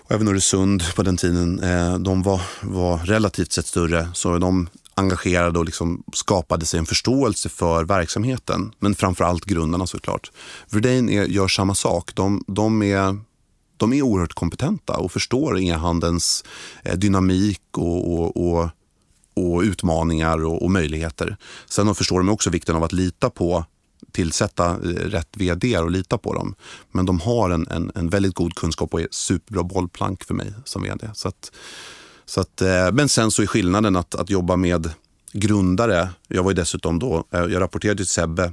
och även Öresund på den tiden. Eh, de var, var relativt sett större, så de engagerade och liksom skapade sig en förståelse för verksamheten. Men framför allt grundarna såklart. Verdane gör samma sak. De, de är de är oerhört kompetenta och förstår e-handelns eh, dynamik och, och, och, och utmaningar och, och, möjligheter. Sen förstår de också vikten av att lita på tillsätta eh, rätt vd och lita på dem. Men de har en, en, en, väldigt god kunskap och är superbra bollplank för mig som vd. Så att, så att, eh, men sen så är skillnaden att, att jobba med grundare. Jag var ju dessutom då, jag rapporterade till Sebbe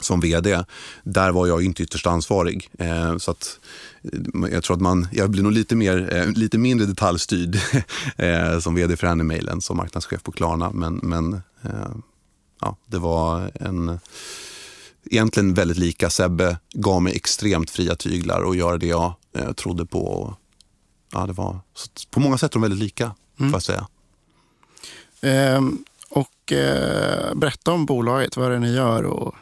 som vd, där var jag inte ytterst ansvarig. Eh, så att, eh, jag tror att man, jag blir nog lite, mer, eh, lite mindre detaljstyrd eh, som vd för Animail än som marknadschef på Klarna. Men, men eh, ja, det var en, egentligen väldigt lika. Sebbe gav mig extremt fria tyglar och göra det jag eh, trodde på. Och, ja, det var, på många sätt är de väldigt lika, mm. får jag säga. Ehm, och berätta om bolaget, vad är det ni gör och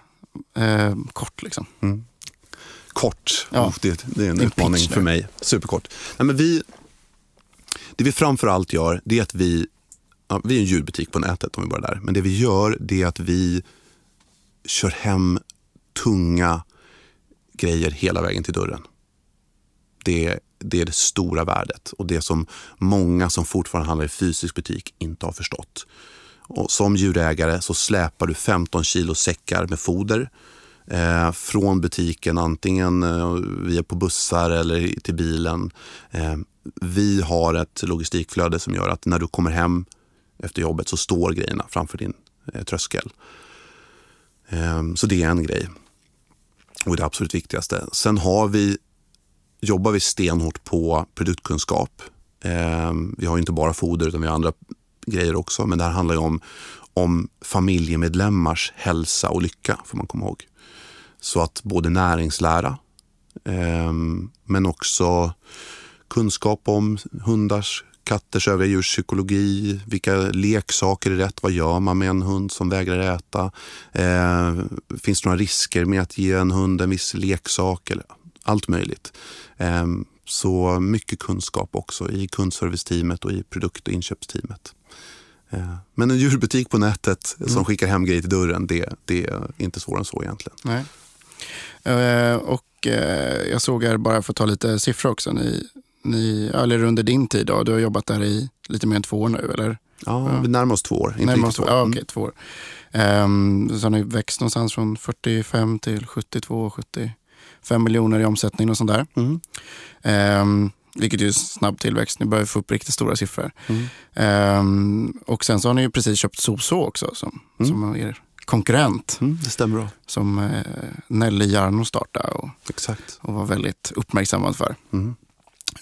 Eh, kort liksom. Mm. kort. Ja. Oh, det, det är en Din utmaning pitch för mig. Superkort. Nej, men vi, det vi framför allt gör, det är att vi, ja, vi är en ljudbutik på nätet om vi börjar där. Men det vi gör, det är att vi kör hem tunga grejer hela vägen till dörren. Det, det är det stora värdet och det som många som fortfarande handlar i fysisk butik inte har förstått. Och som djurägare så släpar du 15 kilo säckar med foder eh, från butiken, antingen eh, via på bussar eller till bilen. Eh, vi har ett logistikflöde som gör att när du kommer hem efter jobbet så står grejerna framför din eh, tröskel. Eh, så det är en grej och det absolut viktigaste. Sen har vi, jobbar vi stenhårt på produktkunskap. Eh, vi har ju inte bara foder utan vi har andra grejer också. Men det här handlar ju om, om familjemedlemmars hälsa och lycka, får man komma ihåg. Så att både näringslära, eh, men också kunskap om hundars, katters, övriga djurs psykologi. Vilka leksaker är rätt? Vad gör man med en hund som vägrar äta? Eh, finns det några risker med att ge en hund en viss leksak? Eller allt möjligt. Eh, så mycket kunskap också i kundserviceteamet och i produkt och inköpsteamet. Eh, Men en djurbutik på nätet som skickar hem grejer till dörren, det, det är inte svårare än så egentligen. Nej. Eh, och eh, jag såg här, bara för att ta lite siffror också, ni, ni, eller under din tid, då, du har jobbat där i lite mer än två år nu, eller? Ja, vi närmar oss två år. Inte riktigt oss- två. Ja, Mm. okej, två år. Um, så har ni växt någonstans från 45 till 72, 75 miljoner i omsättning och sånt där. Mm. Ehm, vilket är snabb tillväxt. Ni börjar få upp riktigt stora siffror. Mm. Ehm, och sen så har ni ju precis köpt Soso också som, Mm. som er konkurrent. Mm, det stämmer bra. Som eh, Nelly Jarno startade och, Exakt. och var väldigt uppmärksammad för. Mm.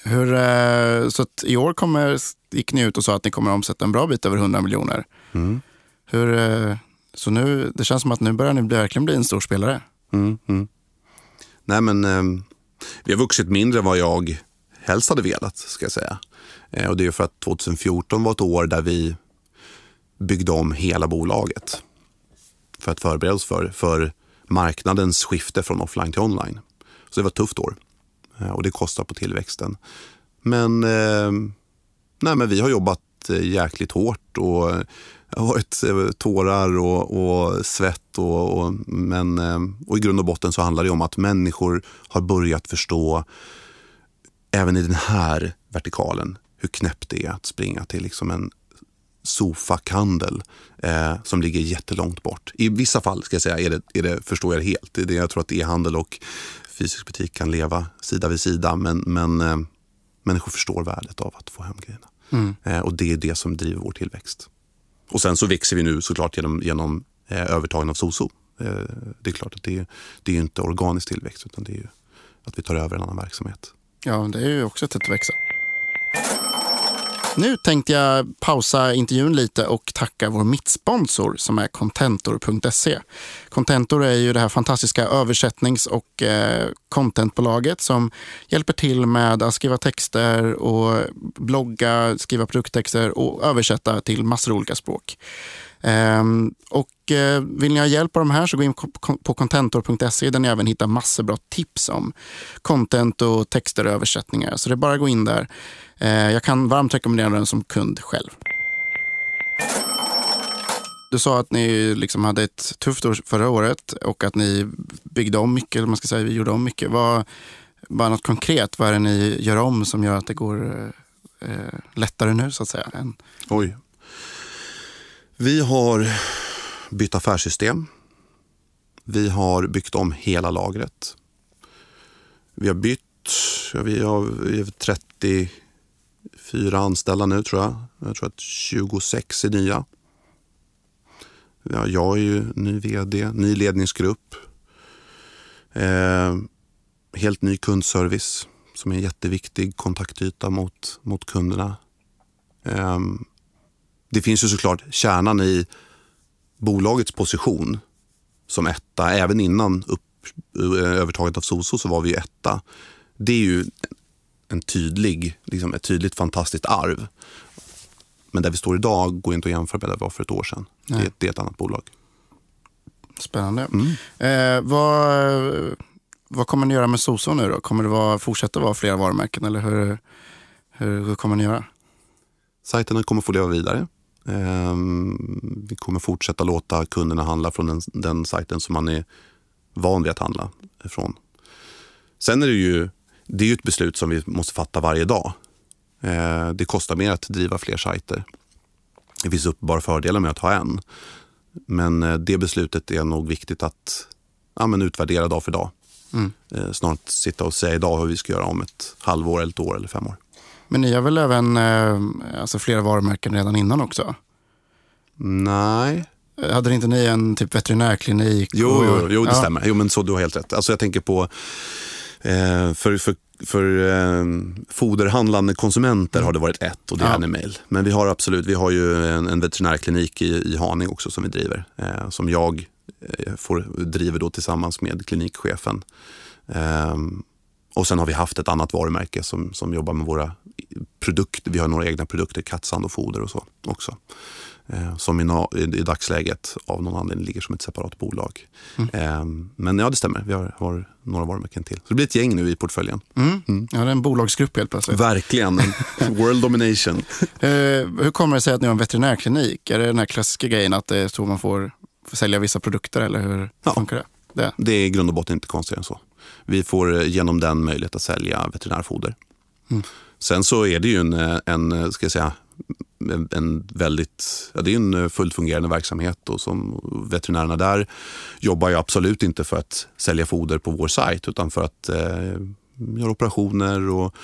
Hur, eh, så att i år kommer, gick ni ut och sa att ni kommer omsätta en bra bit över 100 miljoner. Mm. Hur, eh, så nu, det känns som att nu börjar ni verkligen bli en stor spelare. Mm, mm. Nej men eh, vi har vuxit mindre än vad jag helst hade velat ska jag säga. Eh, och det är för att 2014 var ett år där vi byggde om hela bolaget. För att förbereda oss för, för marknadens skifte från offline till online. Så det var ett tufft år. Eh, och det kostar på tillväxten. Men, ehm, nej, men vi har jobbat eh, jäkligt hårt och har varit eh, tårar och, och svett. Och, och, men, eh, och i grund och botten så handlar det om att människor har börjat förstå även i den här vertikalen hur knäppt det är att springa till liksom en sofakandel eh, som ligger jättelångt bort. I vissa fall ska jag säga är det, är det, förstår jag det helt. Det är det jag tror att e-handel och fysisk butik kan leva sida vid sida. Men, men eh, människor förstår värdet av att få hem grejerna. Mm. Eh, och det är det som driver vår tillväxt. Och sen så växer vi nu såklart genom, genom eh, övertagen av Soso. Eh, det är klart att det, är- det är inte organisk tillväxt utan det är ju att vi tar över en annan verksamhet. Ja, det är ju också ett sätt att växa. Nu tänkte jag pausa intervjun lite och tacka vår mittsponsor som är Contentor.se. Contentor är ju det här fantastiska översättnings och eh, contentbolaget som hjälper till med att skriva texter och blogga, skriva produkttexter och översätta till massor av olika språk. Ehm, och eh, vill ni ha hjälp av de här så gå in på- contentor.se där ni även hittar massor bra tips om content och texter och översättningar. Så det är bara att gå in där. Eh, jag kan varmt rekommendera den som kund själv. Du sa att ni liksom hade ett tufft år förra året och att ni byggde om mycket, eller man ska säga, vi gjorde om mycket. Vad, bara något konkret, vad är det ni gör om som gör att det går eh, eh lättare nu så att säga? Än, Oj. Vi har bytt affärssystem. Vi har byggt om hela lagret. Vi har bytt, ja, vi har, vi har 34 anställda nu tror jag. Jag tror att 26 är nya. Ja, jag är ju ny vd, ny ledningsgrupp. Eh, helt ny kundservice som är en jätteviktig kontaktyta mot, mot kunderna. Ehm, det finns ju såklart kärnan i bolagets position som etta. Även innan upp, övertaget av Soso så var vi ju etta. Det är ju en tydlig, liksom ett tydligt fantastiskt arv. Men där vi står idag går inte att jämföra med där vi var för ett år sedan. Det är, det är ett annat bolag. Spännande. Mm. Eh, vad, vad kommer ni göra med Soso nu då? Kommer det vara, fortsätta vara flera varumärken eller hur, hur, hur kommer ni göra? Sajterna kommer få leva vidare. Ehm, vi kommer fortsätta låta kunderna handla från den, den sajten som man är van vid att handla ifrån. Sen är det ju, det är ett beslut som vi måste fatta varje dag. Ehm, det kostar mer att driva fler sajter. Det finns uppenbara fördelar med att ha en. Men eh, det beslutet är nog viktigt att ja, men utvärdera dag för dag. Mm. Eh, snart sitta och säga idag hur vi ska göra om ett halvår, eller ett år eller fem år. Men ni har väl även eh, alltså flera varumärken redan innan också? Nej. Hade inte ni en typ veterinärklinik? Jo, jo, jo det ja. stämmer. Jo, men så, du har helt rätt. Alltså, jag tänker på eh, för, för, för eh, foderhandlande konsumenter mm. har det varit ett och det är ja. Animail. Men vi har absolut, vi har ju en, en veterinärklinik i, i Haning också som vi driver. Eh, som jag eh, får, driver då tillsammans med klinikchefen. Och sen har vi haft ett annat varumärke som, som jobbar med våra produkter. Vi har några egna produkter, kattsand och foder och så också. Eh, som i, i, i, dagsläget av någon anledning ligger som ett separat bolag. Mm. Eh, men ja, det stämmer. Vi har, har, några varumärken till. Så det blir ett gäng nu i portföljen. Mm. Mm. Ja, det är en bolagsgrupp helt plötsligt. Verkligen. World domination. eh, hur kommer det sig att ni har en veterinärklinik? Är det den här klassiska grejen att det är så man får, får sälja vissa produkter eller hur ja. funkar det? det? Det är i grund och botten inte konstigare än så. Vi får eh, genom den möjlighet att sälja veterinärfoder. Mm. Sen så är det ju en, eh, en eh, ska jag säga, en, en väldigt, ja, det är en fullt fungerande verksamhet och som veterinärerna där jobbar ju absolut inte för att sälja foder på vår sajt utan för att eh, göra operationer och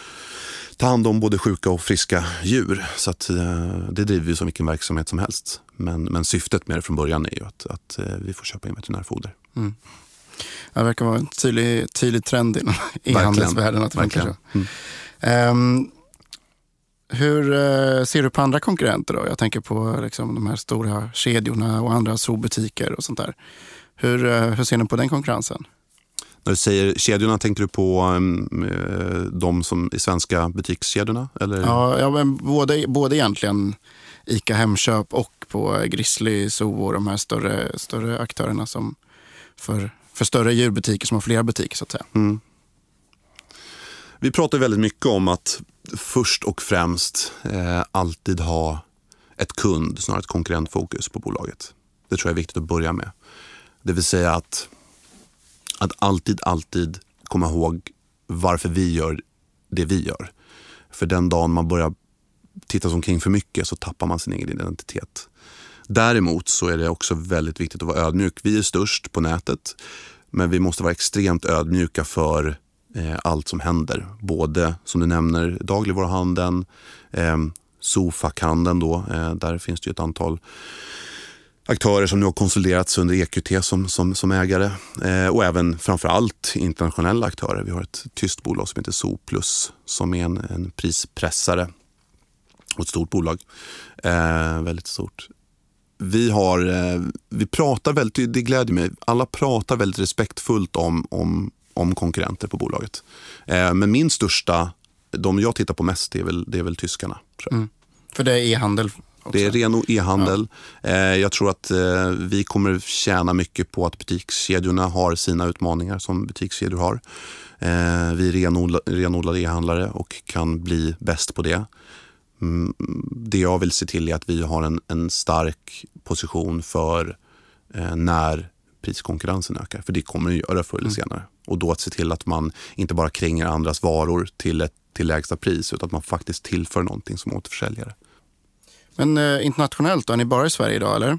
ta hand om både sjuka och friska djur. Så att, eh, det driver vi som vilken verksamhet som helst. Men, men syftet med det från början är ju att, att eh, vi får köpa in veterinärfoder. Mm. Det verkar vara en tydlig, tydlig trend inom e-handelsvärlden att det funkar så. Mm. Um, hur uh, ser du på andra konkurrenter då? Jag tänker på liksom, de här stora kedjorna och andra zoobutiker och sånt där. Hur, uh, hur ser ni på den konkurrensen? När du säger kedjorna, tänker du på um, de som i svenska butikskedjorna? Eller? Ja, ja men både, både egentligen ICA Hemköp och på Grizzly Zoo och de här större, större aktörerna som för för större djurbutiker som har flera butiker så att säga. Mm. Vi pratar väldigt mycket om att först och främst eh, alltid ha ett kund, snarare ett konkurrentfokus på bolaget. Det tror jag är viktigt att börja med. Det vill säga att, att alltid, alltid komma ihåg varför vi gör det vi gör. För den dagen man börjar titta omkring för mycket så tappar man sin egen identitet. Däremot så är det också väldigt viktigt att vara ödmjuk. Vi är störst på nätet, men vi måste vara extremt ödmjuka för eh, allt som händer. Både, som du nämner, dagligvaruhandeln, eh, Sofakhandeln då, eh, där finns det ett antal aktörer som nu har konsoliderats under EQT som, som, som ägare. Eh, och även framförallt internationella aktörer. Vi har ett tyst bolag som heter Soplus som är en, en prispressare och ett stort bolag. Eh, väldigt stort vi, har, eh, vi pratar väldigt, det gläder mig, alla pratar väldigt respektfullt om, om, om konkurrenter på bolaget. Eh, men min största, de jag tittar på mest, det är väl, det är väl tyskarna. Mm. För det är e-handel? Det är ren e-handel. Ja. Eh, jag tror att vi kommer tjäna mycket på att butikskedjorna har sina utmaningar som butikskedjor har. Vi är renodlade e-handlare och kan bli bäst på det. Mm, det jag vill se till är att vi har en, en stark position för eh, när priskonkurrensen ökar. För det kommer den göra förr eller mm. senare. Mm. Och då att se till att man inte bara kränger andras varor till, ett, till lägsta pris utan att man faktiskt tillför någonting som återförsäljare. Men eh, internationellt då? Är ni bara i Sverige idag eller?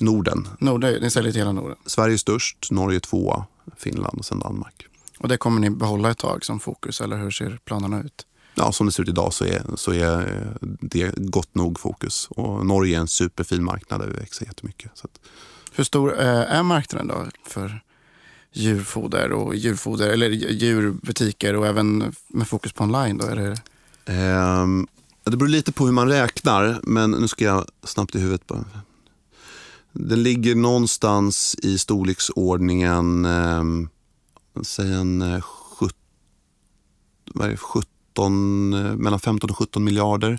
Norden. Norden ni säljer till hela Norden? Sverige är störst, Norge tvåa, Finland och sen Danmark. Och det kommer ni behålla ett tag som fokus eller hur ser planerna ut? ja, som det ser ut idag så är, så är eh, det gott nog fokus. Och Norge är en superfin marknad där vi växer jättemycket. Så att... Hur stor eh, är marknaden då för djurfoder och djurfoder, eller djurbutiker och även med fokus på online? Då, är det... Um, det beror lite på hur man räknar, men nu ska jag snabbt i huvudet bara. Den ligger någonstans i storleksordningen, um, säg en eh, 70, vad är det, 70 15, eh, mellan 15 och 17 miljarder.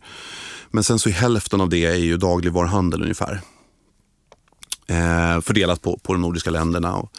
Men sen så är hälften av det är ju dagligvaruhandel ungefär. Eh, fördelat på, på de nordiska länderna. Och,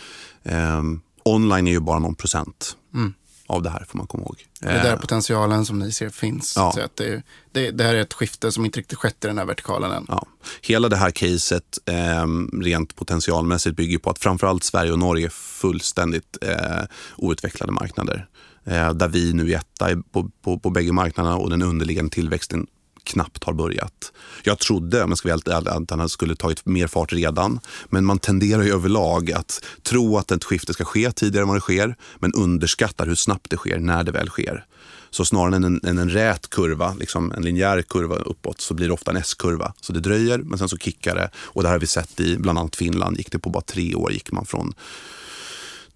eh, online är ju bara någon procent. Mm av det här får man komma ihåg. Det är där eh, potentialen som ni ser finns. Ja. Så att det, det, det, här är ett skifte som inte riktigt skett i den här vertikalen än. Ja. Hela det här caset eh, rent potentialmässigt bygger på att framförallt Sverige och Norge är fullständigt eh, outvecklade marknader. Eh, där vi nu är etta på, på, på bägge marknaderna och den underliggande tillväxten knappt har börjat. Jag trodde, om jag ska vara helt ärlig, att den skulle tagit mer fart redan. Men man tenderar ju överlag att tro att ett skifte ska ske tidigare än vad det sker, men underskattar hur snabbt det sker när det väl sker. Så snarare än en, än en rät kurva, liksom en linjär kurva uppåt, så blir det ofta en S-kurva. Så det dröjer, men sen så kickar det. Och det här har vi sett i bland annat Finland. Gick det på bara tre år gick man från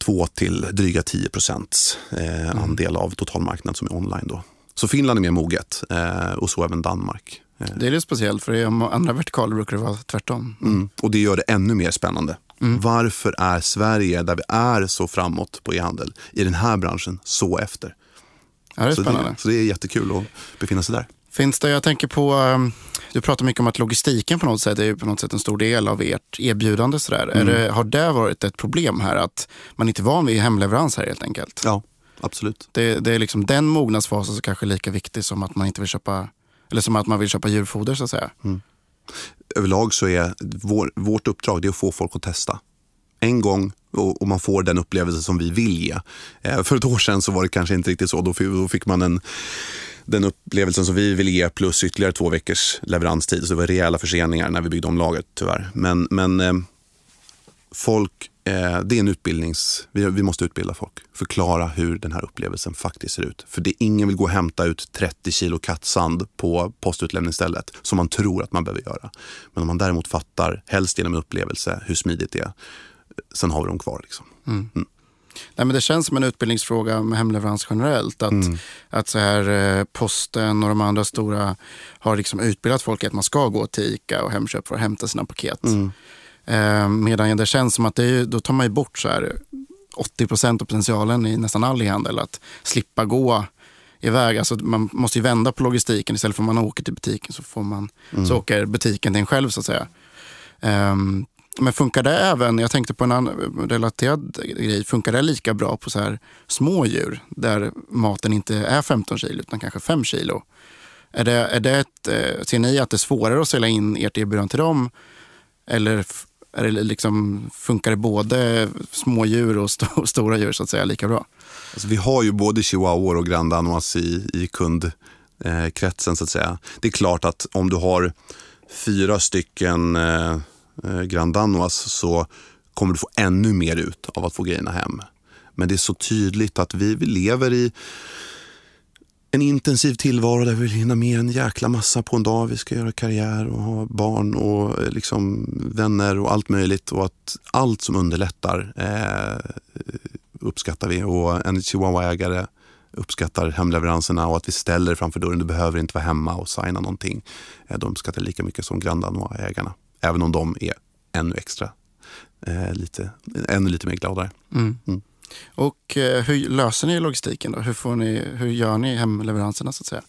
2 till dryga 10 procents eh, andel av totalmarknaden som är online. Då. Så Finland är mer moget eh, och så även Danmark. Eh, Det är lite speciellt för i andra vertikaler brukar det vara tvärtom. Mm. Och det gör det ännu mer spännande. Varför är Sverige, där vi är så framåt på e-handel, i den här branschen så efter? Ja, det är så, spännande. det, så det är jättekul att befinna sig där. Finns det, jag tänker på, um, du pratar mycket om att logistiken på något sätt är på något sätt en stor del av ert erbjudande. Sådär. Är det, har det varit ett problem här att man inte är van vid hemleverans här helt enkelt? Ja, absolut. Det, det är liksom den mognadsfasen som kanske är lika viktig som att man inte vill köpa, eller som att man vill köpa djurfoder så att säga. Överlag så är vår, vårt uppdrag det är att få folk att testa. En gång och, man får den upplevelse som vi vill ge. Eh, för ett år sedan så var det kanske inte riktigt så. Då fick man en, den upplevelsen som vi ville ge plus ytterligare två veckors leveranstid. Så det var rejäla förseningar när vi byggde om lagret tyvärr. Men, men eh, folk, eh, det är en utbildnings... Vi, vi måste utbilda folk. Förklara hur den här upplevelsen faktiskt ser ut. För det ingen vill gå och hämta ut 30 kilo kattsand på postutlämningsstället som man tror att man behöver göra. Men om man däremot fattar, helst genom en upplevelse, hur smidigt det är. Sen har vi dem kvar. Liksom. Nej, men det känns som en utbildningsfråga med hemleverans generellt. Att, att så här, eh, posten och de andra stora har liksom utbildat folk att man ska gå till ICA och Hemköp för att hämta sina paket. Eh, medan det känns som att det är, då tar man ju bort så här 80 procent av potentialen i nästan all e-handel. Att slippa gå iväg. Alltså man måste ju vända på logistiken. Istället för att man åker till butiken så, får man, så åker butiken till en själv så att säga. Ehm, men funkar det även, jag tänkte på en annan relaterad grej, funkar det lika bra på så här små djur där maten inte är 15 kilo utan kanske 5 kilo? Är det, är det ett, eh, ser ni att det är svårare att sälja in ert erbjudande till dem? Eller är det liksom, funkar det både smådjur och st stora djur så att säga lika bra? Alltså, vi har ju både chihuahuor och grand danois i, i kundkretsen eh, så att säga. Det är klart att om du har fyra stycken eh, Eh, grand danois så kommer du få ännu mer ut av att få grejerna hem. Men det är så tydligt att vi, vi lever i en intensiv tillvaro där vi vill hinna med en jäkla massa på en dag. Vi ska göra karriär och ha barn och eh, liksom vänner och allt möjligt. Och att allt som underlättar eh, uppskattar vi. Och en chihuahuaägare uppskattar hemleveranserna och att vi ställer framför dörren. Du behöver inte vara hemma och signa någonting. Eh, de uppskattar lika mycket som Grand Danois-ägarna. Även om de är ännu extra, eh, lite, ännu lite mer gladare. Mm. Mm. Och eh, hur löser ni logistiken då? Hur, får ni, hur gör ni hemleveranserna så att säga?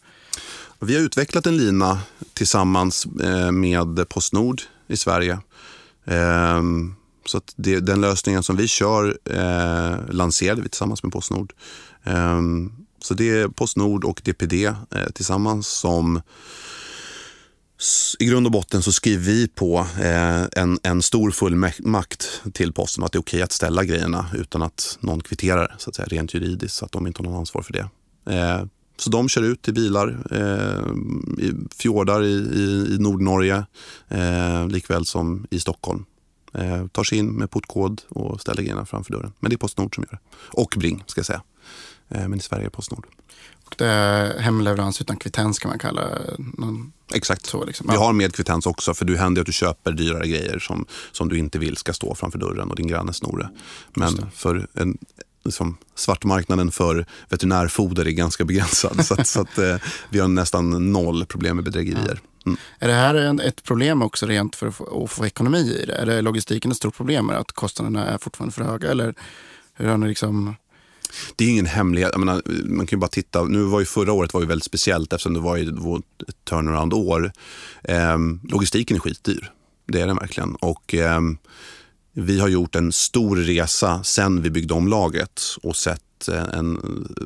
Vi har utvecklat en lina tillsammans eh, med Postnord i Sverige. Ehm, Så att det, den lösningen som vi kör eh, lanserade vi tillsammans med Postnord. Ehm, Så det är Postnord och DPD eh, tillsammans som i grund och botten så skriver vi på eh, en, en stor fullmakt till posten att det är okej att ställa grejerna utan att någon kvitterar så att säga, rent juridiskt så att de inte har någon ansvar för det. Eh, så de kör ut till bilar, eh, i fjordar i, i, i Nordnorge eh, likväl som i Stockholm. Eh, tar sig in med portkod och ställer grejerna framför dörren. Men det är Postnord som gör det. Och Bring ska jag säga. Eh, men i Sverige är det Postnord. Det är hemleverans utan kvittens kan man kalla någon, Exakt. så. Liksom. Vi har med kvittens också för det händer att du köper dyrare grejer som, som du inte vill ska stå framför dörren och din granne snor det. Men för en, liksom, svartmarknaden för veterinärfoder är ganska begränsad. så att, så att, eh, vi har nästan noll problem med bedrägerier. Mm. Är det här en, ett problem också rent för att få, att få ekonomi i det? Är det logistiken ett stort problem med att kostnaderna är fortfarande för höga? Eller hur har ni liksom... Det är ingen hemlighet. Jag menar, man kan ju bara titta. Nu var ju förra året var ju väldigt speciellt eftersom det var ju ett turnaround-år. Eh, logistiken är skitdyr. Det är den verkligen. Och, eh, vi har gjort en stor resa sen vi byggde om laget och sett eh, en,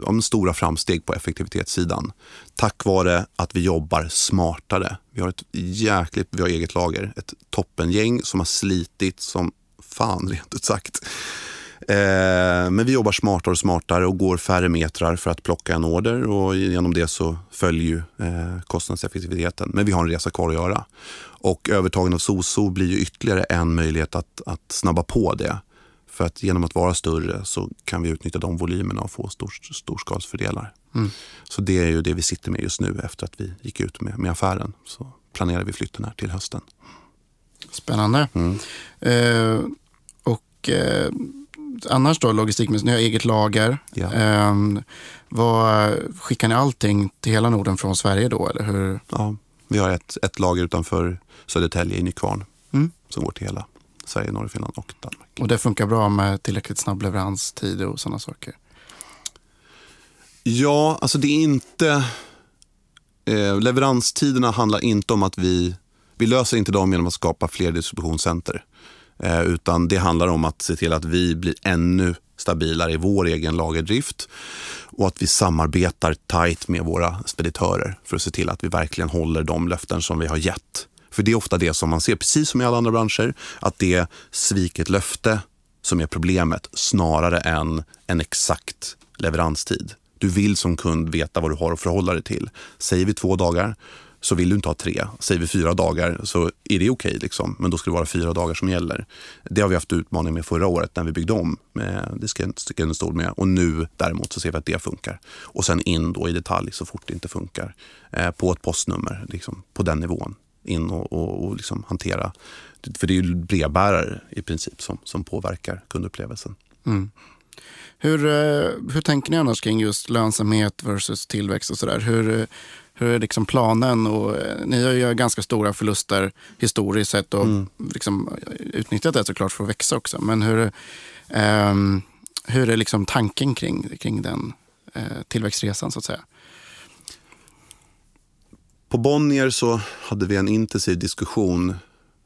en, stora framsteg på effektivitetssidan. Tack vare att vi jobbar smartare. Vi har ett jäkligt, vi har eget lager, ett toppengäng som har slitit som fan rent ut sagt. Eh, men vi jobbar smartare och smartare och går färre metrar för att plocka en order och genom det så följer ju eh, kostnadseffektiviteten. Men vi har en resa kvar att göra. Och övertagen av SOSO blir ju ytterligare en möjlighet att, att snabba på det. För att genom att vara större så kan vi utnyttja de volymerna och få stor, storskalsfördelar. Mm. Så det är ju det vi sitter med just nu efter att vi gick ut med, med affären. Så planerar vi flytten här till hösten. Spännande. Mm. Eh, och eh, annars då logistikmässigt, ni har eget lager. Ja. Eh, vad, skickar ni allting till hela Norden från Sverige då? Eller hur? Ja, vi har ett, ett lager utanför Södertälje i Nykvarn mm. som går till hela Sverige, Norge, Finland och Danmark. Och det funkar bra med tillräckligt snabb leveranstid och sådana saker? Ja, alltså det är inte... Eh, leveranstiderna handlar inte om att vi... Vi löser inte dem genom att skapa fler distributionscenter. Eh, utan det handlar om att se till att vi blir ännu stabilare i vår egen lagerdrift och att vi samarbetar tajt med våra speditörer för att se till att vi verkligen håller de löften som vi har gett. För det är ofta det som man ser, precis som i alla andra branscher, att det är sviket löfte som är problemet snarare än en exakt leveranstid. Du vill som kund veta vad du har att förhålla dig till. Säger vi två dagar, så vill du inte ha tre. Säger vi fyra dagar så är det okej, okay, liksom. men då ska det vara fyra dagar som gäller. Det har vi haft utmaning med förra året när vi byggde om. Det ska jag inte sticka under stol med. Och nu däremot så ser vi att det funkar. Och sen in då i detalj så fort det inte funkar. Eh, på ett postnummer, liksom, på den nivån. In och, och, och liksom hantera. För det är ju brevbärare i princip som, som påverkar kundupplevelsen. Mm. Hur, eh, hur tänker ni annars kring just lönsamhet versus tillväxt och sådär? Hur, hur är liksom planen? Och, eh, ni har ju ganska stora förluster historiskt sett och mm. liksom utnyttjat det såklart för att växa också. Men hur, um, hur är liksom tanken kring, kring den uh, tillväxtresan så att säga? På Bonnier så hade vi en intensiv diskussion.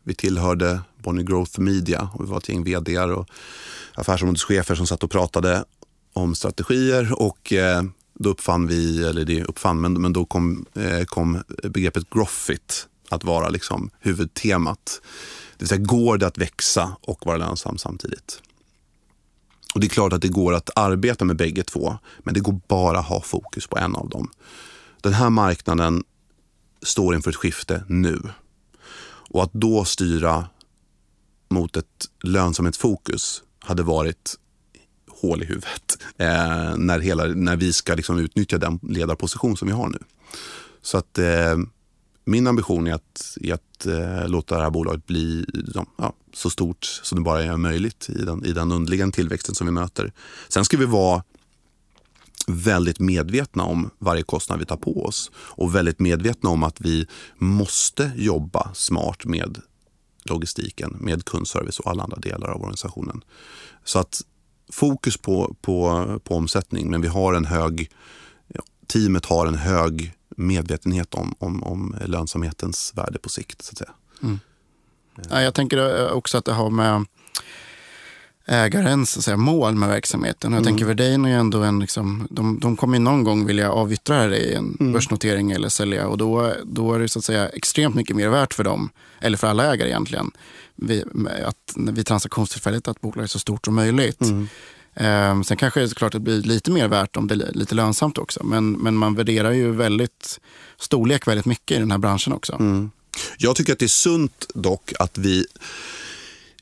Vi tillhörde Bonnier Growth Media och vi var ett gäng vd och affärsområdeschefer som satt och pratade om strategier och eh, då uppfann vi, eller det uppfann, men, men då kom, eh, kom begreppet Groffit att vara liksom huvudtemat. Det vill säga, går det att växa och vara lönsam samtidigt? Och Det är klart att det går att arbeta med bägge två, men det går bara att ha fokus på en av dem. Den här marknaden står inför ett skifte nu. Och att då styra mot ett lönsamhetsfokus hade varit hål i huvudet eh, när, hela, när vi ska liksom utnyttja den ledarposition som vi har nu. Så att eh, min ambition är att, är att eh, låta det här bolaget bli liksom, ja, så stort som det bara är möjligt i den, i den underliggande tillväxten som vi möter. Sen ska vi vara väldigt medvetna om varje kostnad vi tar på oss och väldigt medvetna om att vi måste jobba smart med logistiken, med kundservice och alla andra delar av organisationen. Så att fokus på, på, på omsättning, men vi har en hög, teamet har en hög medvetenhet om, om, om lönsamhetens värde på sikt. så att säga. Mm. Ja, jag tänker också att det har med ägarens så säga, mål med verksamheten. Jag mm. tänker Verdane är ändå en, liksom, de, de kommer ju någon gång vilja avyttra det i en mm. börsnotering eller sälja och då, då är det så att säga extremt mycket mer värt för dem, eller för alla ägare egentligen, vid, att, vid transaktionstillfället att bolaget är så stort som möjligt. Mm. Um, sen kanske det är såklart att det blir lite mer värt om det är lite lönsamt också. Men, men man värderar ju väldigt storlek väldigt mycket i den här branschen också. Mm. Jag tycker att det är sunt dock att vi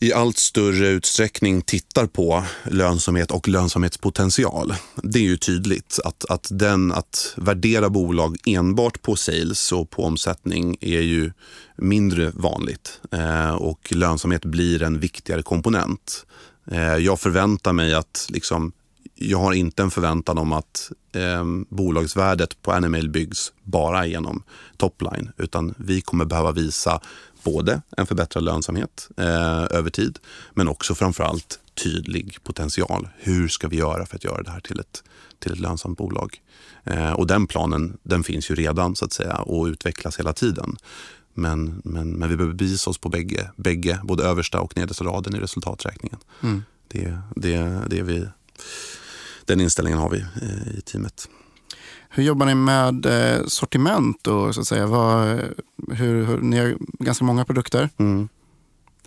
i allt större utsträckning tittar på lönsamhet och lönsamhetspotential. Det är ju tydligt att, att, den, att värdera bolag enbart på sales och på omsättning är ju mindre vanligt eh, och lönsamhet blir en viktigare komponent. Eh, jag förväntar mig att liksom, jag har inte en förväntan om att eh, bolagsvärdet på animal byggs bara genom topline, utan vi kommer behöva visa både en förbättrad lönsamhet eh, över tid, men också framförallt tydlig potential. Hur ska vi göra för att göra det här till ett, till ett lönsamt bolag? Eh, och den planen den finns ju redan så att säga och utvecklas hela tiden. men, men, men vi behöver bevisa oss på bägge, bägge både översta och nedersta raden i resultaträkningen. Mm. Det, det, det är vi, den inställningen har vi eh, i teamet. Hur jobbar ni med eh, sortiment? Och, så att säga? Vad, hur, hur, ni har ganska många produkter. Mm.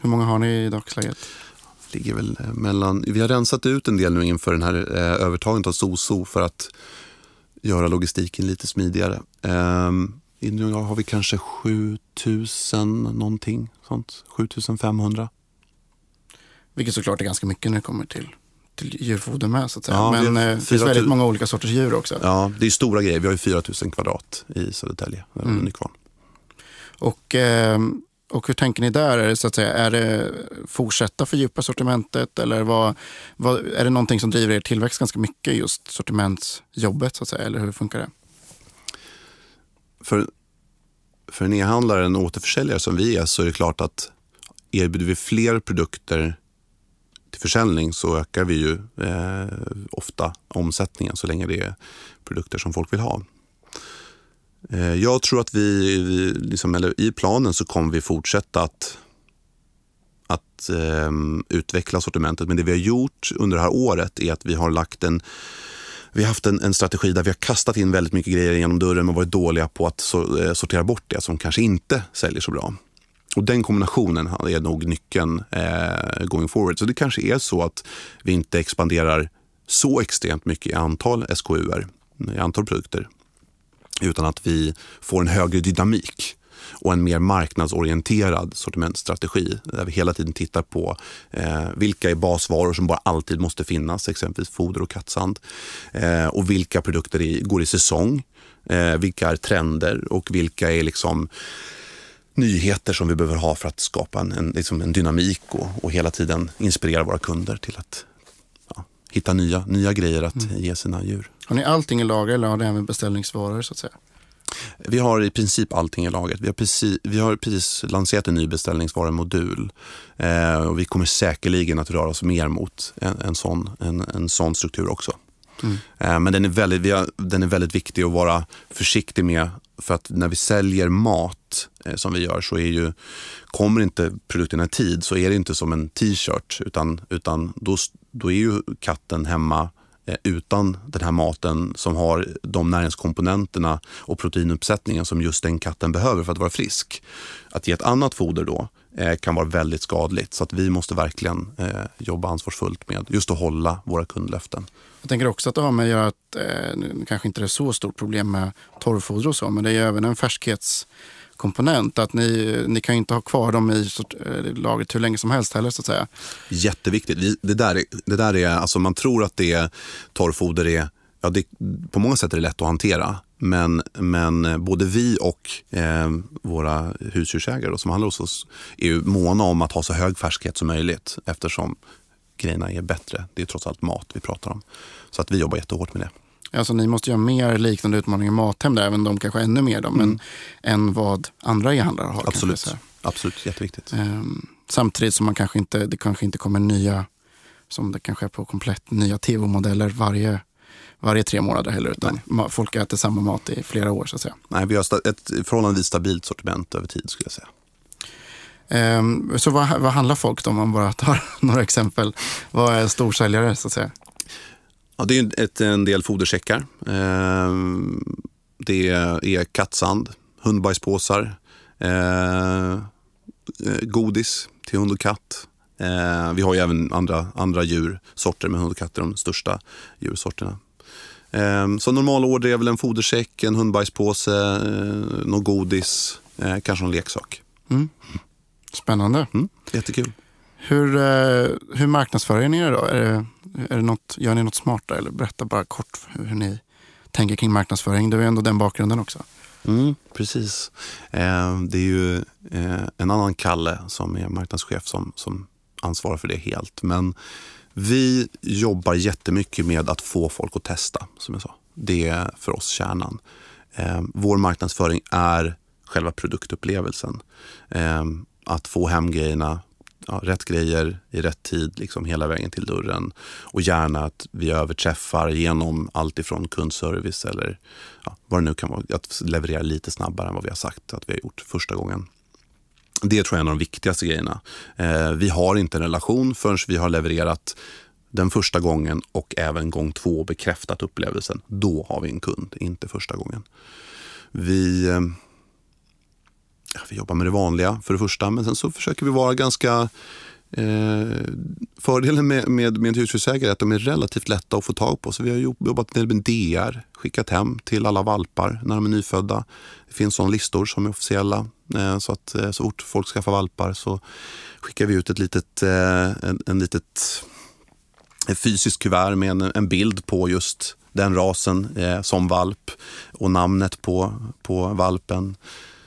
Hur många har ni i dagsläget? Ligger väl eh, mellan, vi har rensat ut en del nu inför den här eh, övertagandet av Soso för att göra logistiken lite smidigare. Eh, nu har vi kanske 7000 någonting sånt, 7500. Vilket såklart är ganska mycket när det kommer till till djurfoder med så att säga. Ja, Men eh, det finns väldigt många olika sorters djur också. Ja, det är stora grejer. Vi har ju 4000 kvadrat i Södertälje, mm. Nykvarn. Och, eh, och hur tänker ni där? Är det, så att säga, är det fortsätta fördjupa sortimentet eller vad, vad, är det någonting som driver er tillväxt ganska mycket, just sortimentsjobbet? Så att säga, eller hur funkar det? För, för en e-handlare, en återförsäljare som vi är, så är det klart att erbjuder vi fler produkter till försäljning så ökar vi ju eh, ofta omsättningen så länge det är produkter som folk vill ha. Eh, jag tror att vi, liksom, eller i planen så kommer vi fortsätta att, att eh, utveckla sortimentet. Men det vi har gjort under det här året är att vi har lagt en vi har haft en, en, strategi där vi har kastat in väldigt mycket grejer genom dörren och varit dåliga på att so, eh, sortera bort det som kanske inte säljer så bra. Och Den kombinationen är nog nyckeln eh, going forward. Så det kanske är så att vi inte expanderar så extremt mycket i antal SKUer, i antal produkter, utan att vi får en högre dynamik och en mer marknadsorienterad sortimentstrategi där vi hela tiden tittar på eh, vilka är basvaror som bara alltid måste finnas, exempelvis foder och kattsand. Eh, och vilka produkter i, går i säsong, eh, vilka är trender och vilka är liksom nyheter som vi behöver ha för att skapa en, en, liksom en dynamik och, och, hela tiden inspirera våra kunder till att ja, hitta nya, nya grejer att mm. ge sina djur. Har ni allting i lager eller har ni även beställningsvaror så att säga? Vi har i princip allting i lagret. Vi har precis, vi har precis lanserat en ny beställningsvarumodul. Eh, och vi kommer säkerligen att röra oss mer mot en, en, sån, en, en sån struktur också. Mm. Eh, men den är, väldigt, har, den är väldigt viktig att vara försiktig med för att när vi säljer mat eh, som vi gör så är ju, kommer inte produkterna i tid så är det inte som en t-shirt utan, utan då, då är ju katten hemma eh, utan den här maten som har de näringskomponenterna och proteinuppsättningen som just den katten behöver för att vara frisk. Att ge ett annat foder då eh, kan vara väldigt skadligt så att vi måste verkligen eh, jobba ansvarsfullt med just att hålla våra kundlöften. Jag tänker också att det har med att göra att, eh, nu kanske inte det är så stort problem med torrfoder och så, men det är ju även en färskhets komponent. Att ni, ni kan inte ha kvar dem i eh, lagret hur länge som helst heller så att säga. Jätteviktigt. Det där, det där är, alltså man tror att det är, torrfoder är, ja det, på många sätt är det lätt att hantera. Men, men eh, både vi och eh, våra husdjursägare som handlar hos oss är ju måna om att ha så hög färskhet som möjligt eftersom grejerna är bättre. Det är trots allt mat vi pratar om. Så att vi jobbar jättehårt med det. Alltså, ni måste göra mer liknande utmaningar i Mathem, där, även de kanske ännu mer, då, mm. men, än vad andra e-handlare har. Absolut, kanske, Absolut jätteviktigt. Ehm, samtidigt som man kanske inte, det kanske inte kommer nya, som det kanske är på komplett, nya tv-modeller varje varje tre månader heller, utan Nej. folk äter samma mat i flera år. så att säga. Nej, vi har ett förhållandevis stabilt sortiment över tid skulle jag säga. Um, så vad, vad handlar folk om, om man bara tar några exempel? Vad är storsäljare så att säga? Ja, det är ett, en del fodersäckar. Um, det är kattsand, hundbajspåsar, uh, godis till hund och katt. Uh, vi har ju även andra, andra djursorter, men hund och katt är de största djursorterna. Um, så normalorder är väl en fodersäck, en hundbajspåse, uh, något godis, uh, kanske en leksak. Mm. Spännande. Mm, jättekul. Hur, eh, hur marknadsför ni er då? Är det, är det något, gör ni något smart där? Eller berätta bara kort hur, hur ni tänker kring marknadsföring. Det är ändå den bakgrunden också. Mm, precis. Eh, det är ju eh, en annan Kalle som är marknadschef som, som ansvarar för det helt. Men vi jobbar jättemycket med att få folk att testa, som jag sa. Det är för oss kärnan. Eh, vår marknadsföring är själva produktupplevelsen. Eh, att få hem grejerna, ja, rätt grejer i rätt tid liksom hela vägen till dörren. Och gärna att vi överträffar genom allt ifrån kundservice eller ja, vad det nu kan vara. Att leverera lite snabbare än vad vi har sagt att vi har gjort första gången. Det tror jag är en av de viktigaste grejerna. Eh, vi har inte en relation förrän vi har levererat den första gången och även gång två bekräftat upplevelsen. Då har vi en kund, inte första gången. Vi, eh, vi jobbar med det vanliga för det första, men sen så försöker vi vara ganska Eh, fördelen med, med, med husdjursägare är att de är relativt lätta att få tag på. Så vi har jobbat med DR, skickat hem till alla valpar när de är nyfödda. Det finns sådana listor som är officiella. Eh, så att eh, så fort folk skaffar valpar så skickar vi ut ett litet, eh, en, en litet ett fysiskt kuvert med en, en bild på just den rasen eh, som valp och namnet på, på valpen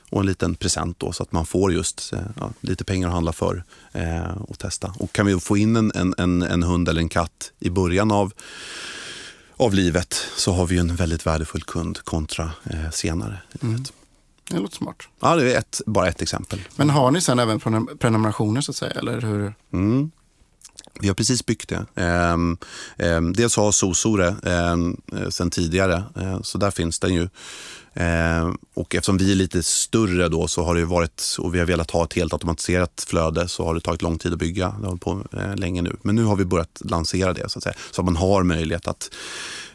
och en liten present då så att man får just eh, ja, lite pengar att handla för eh, och testa. Och kan vi få in en, en, en, hund eller en katt i början av, av livet så har vi en väldigt värdefull kund kontra eh, senare mm. Det låter smart. Ja, det är ett, bara ett exempel. Men har ni sen även prenumerationer så att säga? Eller hur? Mm. Vi har precis byggt det. Ehm, ehm, dels har Soso det ehm, eh, sen tidigare, eh, så där finns den ju. Och eftersom vi är lite större då så har det varit, och vi har velat ha ett helt automatiserat flöde, så har det tagit lång tid att bygga. Det har hållit på eh, länge nu. Men nu har vi börjat lansera det så att säga. Så att man har möjlighet att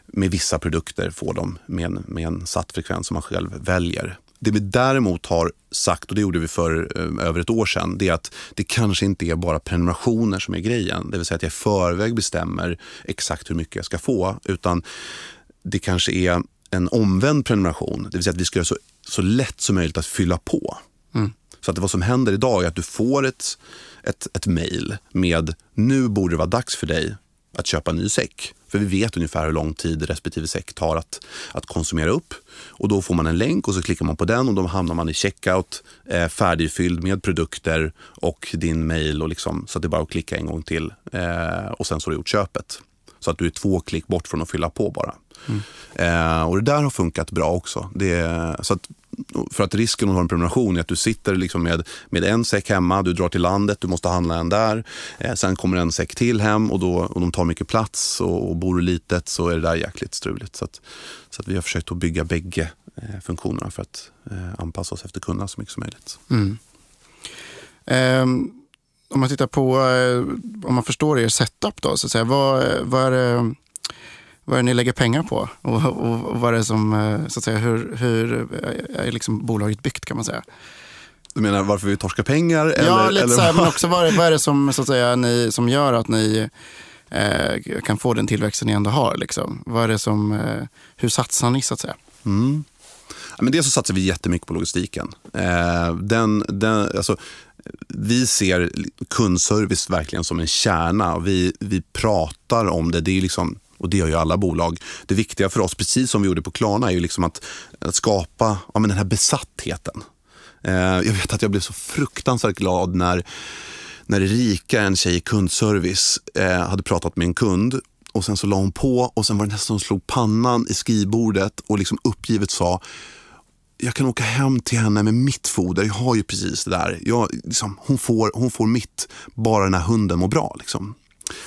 med vissa produkter få dem med en, med en satt frekvens som man själv väljer. Det vi däremot har sagt, och det gjorde vi för eh, över ett år sedan, det är att det kanske inte är bara prenumerationer som är grejen. Det vill säga att jag i förväg bestämmer exakt hur mycket jag ska få, utan det kanske är en omvänd prenumeration. Det vill säga att vi ska göra så, så lätt som möjligt att fylla på. Mm. Så att vad som händer idag är att du får ett, ett, ett mejl med nu borde det vara dags för dig att köpa en ny säck. För vi vet ungefär hur lång tid respektive säck tar att, att konsumera upp. Och Då får man en länk och så klickar man på den och då hamnar man i checkout eh, färdigfylld med produkter och din mail. Och liksom, så att det är bara att klicka en gång till eh, och sen så har du gjort köpet. Så att du är två klick bort från att fylla på bara. Mm. Eh, och det där har funkat bra också. Det, så att, för att risken att ha en prenumeration är att du sitter liksom med, med en säck hemma, du drar till landet, du måste handla en där. Eh, sen kommer en säck till hem och, då, och de tar mycket plats och, och bor du litet så är det där jäkligt struligt. Så, att, så att vi har försökt att bygga bägge eh, funktionerna för att eh, anpassa oss efter kunderna så mycket som möjligt. Mm. Um om man tittar på, eh, om man förstår er setup då, så att säga, vad, vad, är det, vad är det ni lägger pengar på? Och, och, och vad är som, eh, så att säga, hur, hur är liksom bolaget byggt kan man säga? Du menar varför vi torskar pengar? Eller, ja, lite eller? så här, men också vad, är, vad är det som, så att säga, ni, som gör att ni eh, kan få den tillväxten ni ändå har? Liksom? Vad är det som, eh, hur satsar ni så att säga? Mm. men dels så satsar vi jättemycket på logistiken. Eh, den, den, alltså, vi ser kundservice verkligen som en kärna. Vi, vi pratar om det. det är liksom, och det gör ju alla bolag. Det viktiga för oss, precis som vi gjorde på Klarna, är ju liksom att, att skapa ja, men den här besattheten. Eh, jag vet att jag blev så fruktansvärt glad när, när Erika, en tjej i kundservice, eh, hade pratat med en kund och sen så la hon på och sen var det nästan som slog pannan i skrivbordet och liksom uppgivet sa jag kan åka hem till henne med mitt foder. Jag har ju precis det där. Jag, liksom, hon, får, hon får mitt, bara den här hunden mår bra. Liksom.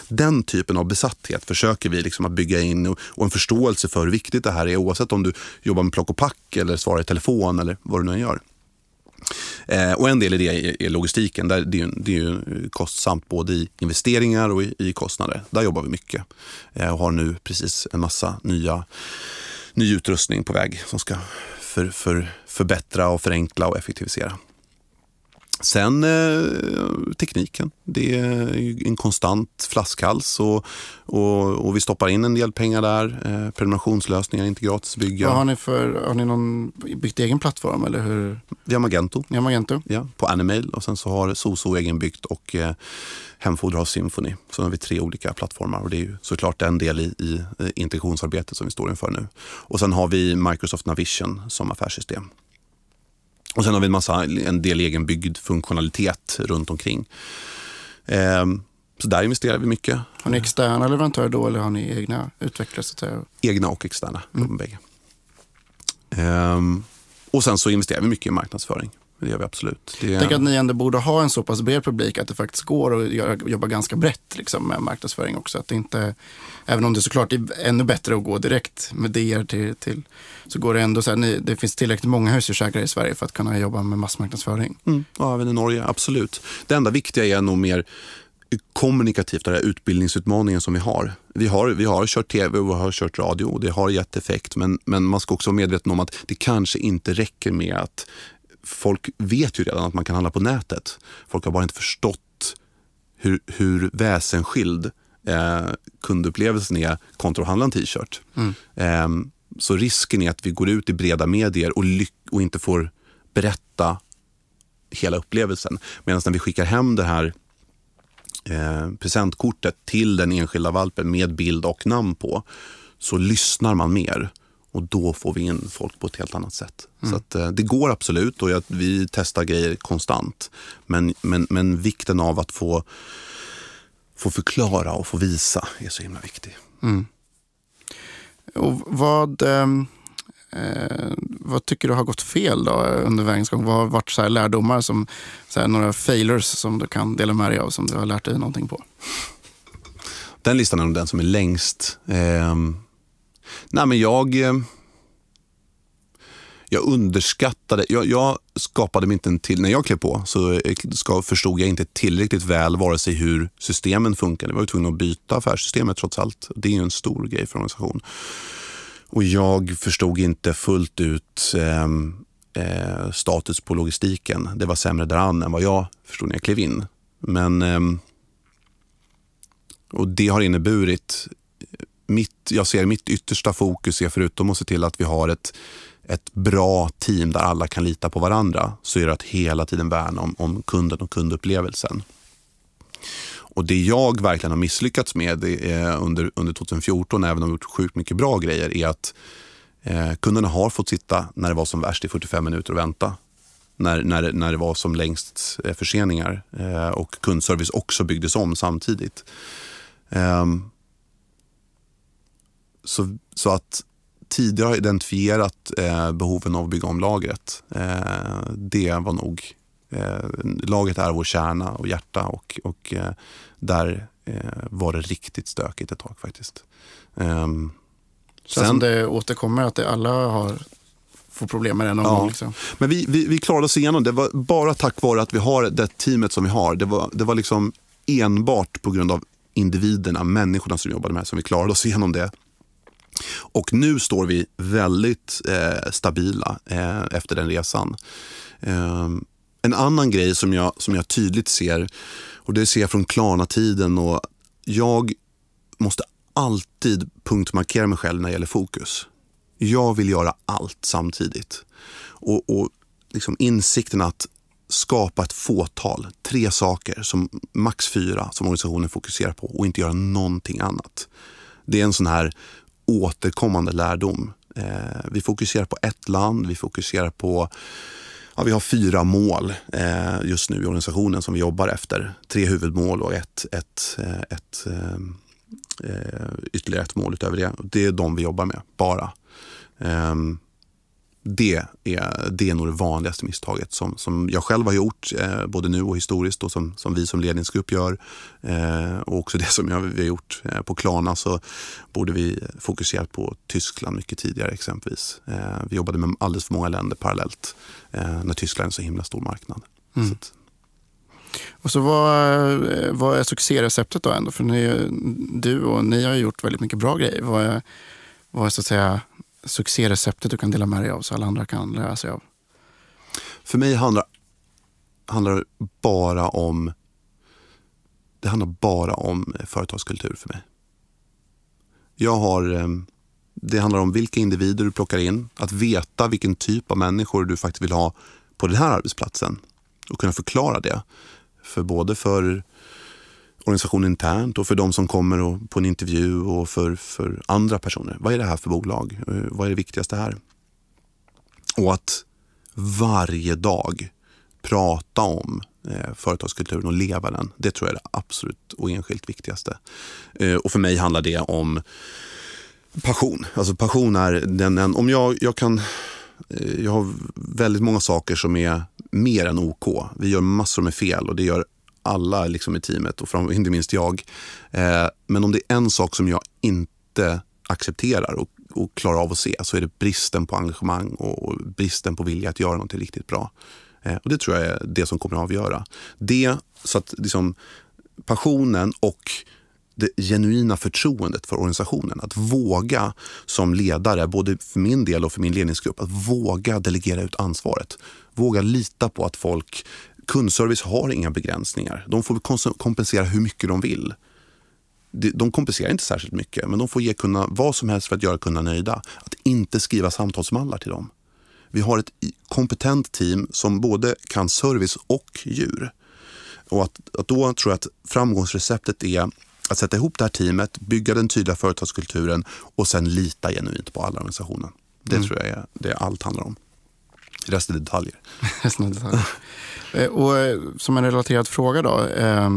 Den typen av besatthet försöker vi liksom att bygga in och, och, en förståelse för hur viktigt det här är oavsett om du jobbar med plock och pack eller svarar i telefon eller vad du nu än gör. Eh, och en del i det är, logistiken. Där det, är, det är ju kostsamt både i investeringar och i, i kostnader. Där jobbar vi mycket eh, och har nu precis en massa nya, ny utrustning på väg som ska för, för, förbättra och förenkla och effektivisera. Sen eh, tekniken. Det är en konstant flaskhals och, och, och, vi stoppar in en del pengar där. Eh, prenumerationslösningar, inte gratis bygga. Vad har ni för, har ni någon byggt egen plattform eller hur? Vi har Magento. Ni har Magento? Ja, på Animail och sen så har Soso egenbyggt och eh, Hemfoder har Symphony. Så har vi tre olika plattformar och det är ju såklart en del i, i integrationsarbetet som vi står inför nu. Och sen har vi Microsoft Navision som affärssystem. Och sen har vi en, massa, en del egenbyggd funktionalitet runt omkring. Eh, så där investerar vi mycket. Har ni externa leverantörer då eller har ni egna utvecklare? Så att säga? Egna och externa, mm. bägge. Eh, och sen så investerar vi mycket i marknadsföring. Det gör vi absolut. Det. Jag tänker att ni ändå borde ha en så pass bred publik att det faktiskt går att jobba ganska brett liksom, med marknadsföring också. Att det inte, även om det såklart är ännu bättre att gå direkt med DR till, till så går det ändå så här, ni, det finns tillräckligt många husdjursägare i Sverige för att kunna jobba med massmarknadsföring. Mm. Ja, även i Norge, absolut. Det enda viktiga är nog mer kommunikativt, den här utbildningsutmaningen som vi har. Vi har, vi har kört tv och vi har kört radio och det har gett effekt. Men, men man ska också vara medveten om att det kanske inte räcker med att folk vet ju redan att man kan handla på nätet. Folk har bara inte förstått hur, hur väsensskild eh, kundupplevelsen är kontra att handla en t-shirt. Mm. Eh, så risken är att vi går ut i breda medier och, och inte får berätta hela upplevelsen. Medan när vi skickar hem det här eh, presentkortet till den enskilda valpen med bild och namn på så lyssnar man mer och då får vi in folk på ett helt annat sätt. Mm. Så att, eh, det går absolut och jag, vi testar grejer konstant. Men, men, men vikten av att få, få förklara och få visa är så himla viktig. Mm. Och vad, ehm, eh, vad tycker du har gått fel då under vägens gång? Vad har varit så lärdomar, som, så här, några failures som du kan dela med dig av som du har lärt dig någonting på? Den listan är nog den som är längst. Eh, nej men jag, eh, jag underskattade, jag, jag, skapade mig inte en till, när jag klev på så eh, ska, förstod jag inte tillräckligt väl vare sig hur systemen funkade. Jag var tvungen att byta affärssystemet trots allt. Det är ju en stor grej för en organisation. Och jag förstod inte fullt ut eh, eh, status på logistiken. Det var sämre däran än vad jag förstod när jag klev in. Men, eh, och det har inneburit, mitt, jag ser mitt yttersta fokus är förutom att se till att vi har ett, ett bra team där alla kan lita på varandra, så är det att hela tiden värna om, om kunden och kundupplevelsen. Och det jag verkligen har misslyckats med under, under 2014, även om vi gjort sjukt mycket bra grejer, är att eh, kunderna har fått sitta när det var som värst i 45 minuter och vänta. När, när, när det var som längst eh, förseningar eh, och kundservice också byggdes om samtidigt. Eh, så, så att tidigare ha identifierat eh, behoven av att bygga om lagret, eh, det var nog Eh, laget är vår kärna och hjärta och, och eh, där eh, var det riktigt stökigt ett tag faktiskt. Um, Sen som det återkommer att det alla har får problem med det någon ja. gång. Liksom. Men vi, vi, vi klarade oss igenom det. var bara tack vare att vi har det teamet som vi har. Det var, det var liksom enbart på grund av individerna, människorna som jobbade med som vi klarade oss igenom det. Och nu står vi väldigt eh, stabila eh, efter den resan. Eh, en annan grej som jag, som jag tydligt ser, och det ser jag från Klarna-tiden och jag måste alltid punktmarkera mig själv när det gäller fokus. Jag vill göra allt samtidigt. Och, och liksom insikten att skapa ett fåtal, tre saker, som max fyra som organisationen fokuserar på och inte göra någonting annat. Det är en sån här återkommande lärdom. Eh, vi fokuserar på ett land, vi fokuserar på Ja, vi har fyra mål eh, just nu i organisationen som vi jobbar efter. Tre huvudmål och ett, ett, eh, ett, eh, eh, ytterligare ett mål utöver det. Det är de vi jobbar med, bara. Eh, det är, det är nog det vanligaste misstaget som, som jag själv har gjort, eh, både nu och historiskt och som, som vi som ledningsgrupp gör. Eh, och också det som jag, vi har gjort eh, på Klarna så borde vi fokuserat på Tyskland mycket tidigare exempelvis. Eh, vi jobbade med alldeles för många länder parallellt eh, när Tyskland är en så himla stor marknad. Mm. Så och så vad, eh, vad är succéreceptet då ändå? För ni, du och ni har gjort väldigt mycket bra grejer. Vad är, vad är så att säga succéreceptet du kan dela med dig av så alla andra kan lära sig av? För mig handlar, handlar det bara om det handlar bara om eh, företagskultur för mig. Jag har, eh, det handlar om vilka individer du plockar in, att veta vilken typ av människor du faktiskt vill ha på den här arbetsplatsen och kunna förklara det. För både för organisationen internt och för de som kommer på en intervju och för, för andra personer. Vad är det här för bolag? Eh, vad är det viktigaste här? Och att varje dag prata om eh, företagskulturen och leva den. Det tror jag är det absolut och enskilt viktigaste. Eh, och för mig handlar det om passion. Alltså passion är den, en, om jag, jag kan, eh, jag har väldigt många saker som är mer än OK. Vi gör massor med fel och det gör alla liksom i teamet och fram, inte minst jag. Eh, men om det är en sak som jag inte accepterar och, och klarar av att se så är det bristen på engagemang och, och bristen på vilja att göra något riktigt bra. Eh, och Det tror jag är det som kommer att avgöra. Det, så att liksom, passionen och det genuina förtroendet för organisationen. Att våga som ledare, både för min del och för min ledningsgrupp, att våga delegera ut ansvaret. Våga lita på att folk, kundservice har inga begränsningar. De får kompensera hur mycket de vill. De kompenserar inte särskilt mycket, men de får ge kunderna vad som helst för att göra kunderna nöjda. Att inte skriva samtalsmallar till dem. Vi har ett kompetent team som både kan service och djur. Och att, att då tror jag att framgångsreceptet är att sätta ihop det här teamet, bygga den tydliga företagskulturen och sen lita genuint på alla organisationen. Det mm. tror jag är det allt handlar om. Resten är detaljer. Resten är detaljer. Eh, och eh, som en relaterad fråga då. Eh,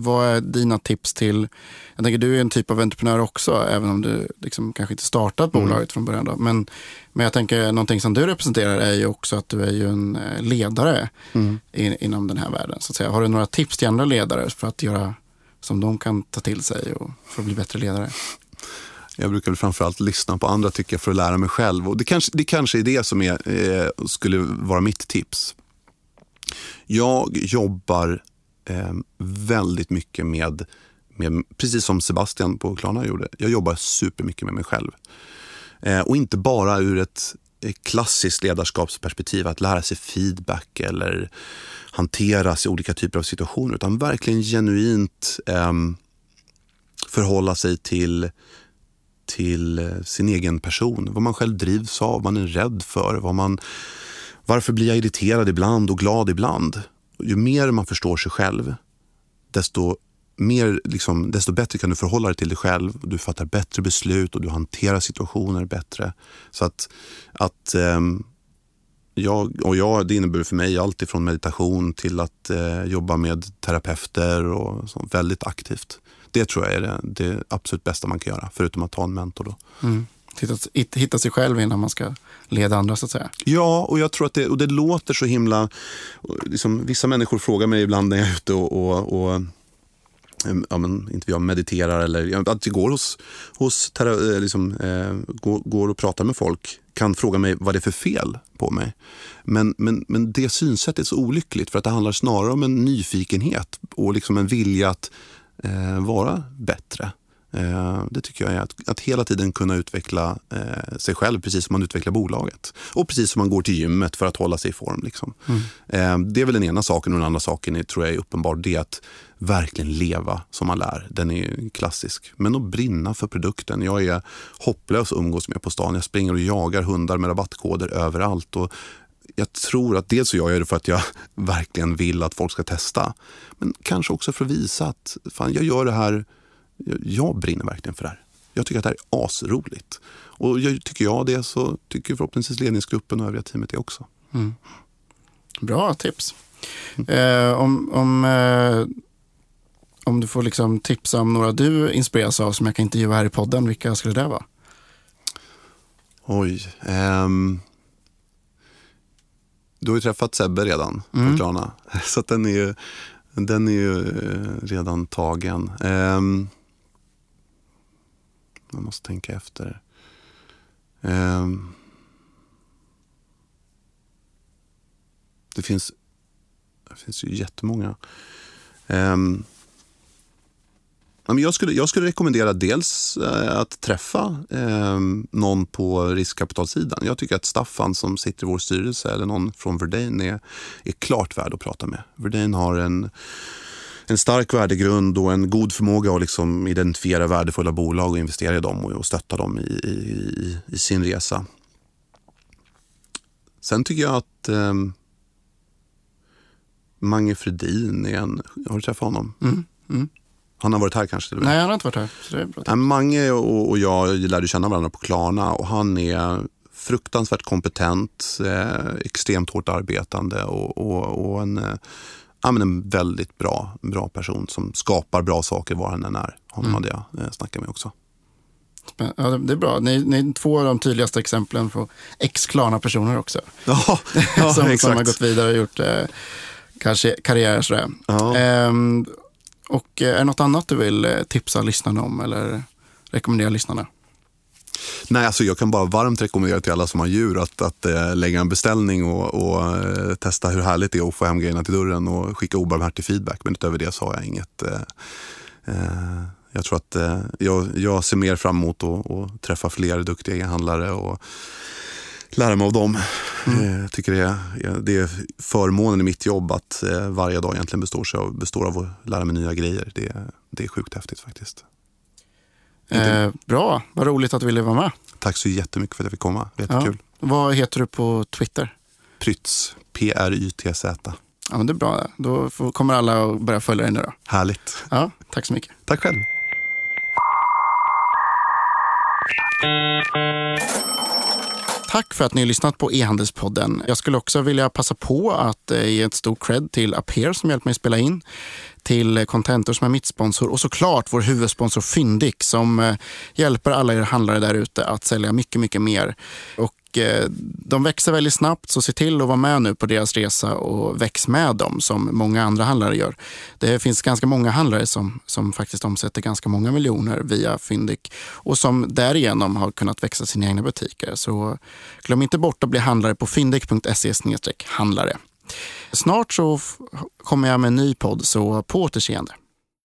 vad är dina tips till, jag tänker du är en typ av entreprenör också, även om du liksom kanske inte startat mm. bolaget mm. från början. Då. Men, men jag tänker någonting som du representerar är ju också att du är ju en eh, ledare mm. in, inom den här världen. Så att säga. Har du några tips till andra ledare för att göra som de kan ta till sig och för att bli bättre ledare? Jag brukar framförallt lyssna på andra tycker jag för att lära mig själv. Och det, kanske, det kanske är det som är, eh, skulle vara mitt tips. Jag jobbar eh, väldigt mycket med, med, precis som Sebastian på Klarna gjorde, jag jobbar supermycket med mig själv. Eh, och inte bara ur ett eh, klassiskt ledarskapsperspektiv, att lära sig feedback eller hanteras i olika typer av situationer, utan verkligen genuint eh, förhålla sig till, till eh, sin egen person. Vad man själv drivs av, vad man är rädd för, vad man, varför blir jag irriterad ibland och glad ibland? Ju mer man förstår sig själv, desto, mer, liksom, desto bättre kan du förhålla dig till dig själv. Du fattar bättre beslut och du hanterar situationer bättre. Så att, att um, jag, och jag, det innebär för mig allt ifrån meditation till att eh, jobba med terapeuter och så, väldigt aktivt. Det tror jag är det, det, absolut bästa man kan göra, förutom att ta en mentor. Då. Mm. Hitta, hitta sig själv innan man ska leda andra så att säga. Ja, och jag tror att det, och det låter så himla... Liksom, vissa människor frågar mig ibland när jag är ute och, och, och ja, men, inte jag mediterar eller att jag går, hos, hos eh, liksom, eh, går, går, och pratar med folk kan fråga mig vad det är för fel på mig. Men, men, men det synsättet är så olyckligt för att det handlar snarare om en nyfikenhet och liksom en vilja att eh, vara bättre. Eh, det tycker jag är att, att hela tiden kunna utveckla eh, sig själv precis som man utvecklar bolaget. Och precis som man går till gymmet för att hålla sig i form. Liksom. Mm. Eh, det är väl den ena saken och den andra saken är, tror jag är uppenbar. Det är att verkligen leva som man lär. Den är klassisk. Men att brinna för produkten. Jag är hopplös att umgås med på stan. Jag springer och jagar hundar med rabattkoder överallt. Och jag tror att dels så jag gör det för att jag verkligen vill att folk ska testa. Men kanske också för att visa att fan, jag gör det här jag brinner verkligen för det här. Jag tycker att det här är asroligt. Och jag, tycker jag det så tycker förhoppningsvis ledningsgruppen och övriga teamet det också. Mm. Bra tips. Mm. Eh, om, om, eh, om du får liksom tipsa om några du inspireras av som jag kan intervjua här i podden, vilka skulle det vara? Oj. Ehm, du har ju träffat Sebbe redan mm. på Klarna. Så den är ju, den är ju eh, redan tagen. Ehm, man måste tänka efter. Um, det finns, det finns ju jättemånga. Um, jag skulle, jag skulle rekommendera dels eh, att träffa eh, någon på riskkapitalsidan. Jag tycker att Staffan som sitter i vår styrelse eller någon från Verdane är, är klart värd att prata med. Verdane har en en stark värdegrund och en god förmåga att liksom identifiera värdefulla bolag och investera i dem och stötta dem i, i, i sin resa. Sen tycker jag att eh, Mange Fredin är en... Har du träffat honom? Mm, mm. Han har varit här kanske? Nej, han har inte varit här. Så det är bra. Mange och, och jag lärde känna varandra på Klarna och han är fruktansvärt kompetent, eh, extremt hårt arbetande och, och, och en, eh, ja, men en väldigt bra, bra person som skapar bra saker var han än är. Honom mm. hade jag eh, snackat med också. Ja, det är bra. Ni, ni är två av de tydligaste exemplen på ex-Klarna-personer också. Ja, ja som, exakt. som har gått vidare och gjort eh, kanske karriär. Sådär. Ja. Ehm, och eh, är det något annat du vill eh, tipsa lyssnarna om eller rekommendera lyssnarna? Nej, alltså jag kan bara varmt rekommendera till alla som har djur att, att äh, lägga en beställning och, och äh, testa hur härligt det är att få hem grejerna till dörren och skicka obarmhärtig feedback. Men utöver det så har jag inget. Äh, jag tror att jag, jag ser mer fram emot att att träffa fler duktiga e-handlare och lära mig av dem. Mm. Jag tycker det är, det är förmånen i mitt jobb att eh, varje dag egentligen består, av, består av att lära mig nya grejer. Det, det är sjukt häftigt faktiskt. Eh, bra, vad roligt att du ville vara med. Tack så jättemycket för att jag fick komma. Jättekul. Vad heter du på Twitter? Prytz. P-R-Y-T-Z. Ja, men det är bra. Då kommer alla att börja följa dig nu då. Härligt. Ja, tack så mycket. Tack själv. Tack för att ni har lyssnat på e-handelspodden. Jag skulle också vilja passa på att eh, ge ett stort cred till Aper som hjälpt mig spela in, till Contentor som är mitt sponsor och såklart vår huvudsponsor Fyndik som eh, hjälper alla er handlare där ute att sälja mycket, mycket mer. Och Eh, de växer väldigt snabbt så se till att vara med nu på deras resa och väx med dem som många andra handlare gör. Det finns ganska många handlare som, som faktiskt omsätter ganska många miljoner via Fyndik och som därigenom har kunnat växa sina egna butiker. Så glöm inte bort att bli handlare på fyndik.se handlare. Snart så kommer jag med en ny podd, så på återseende.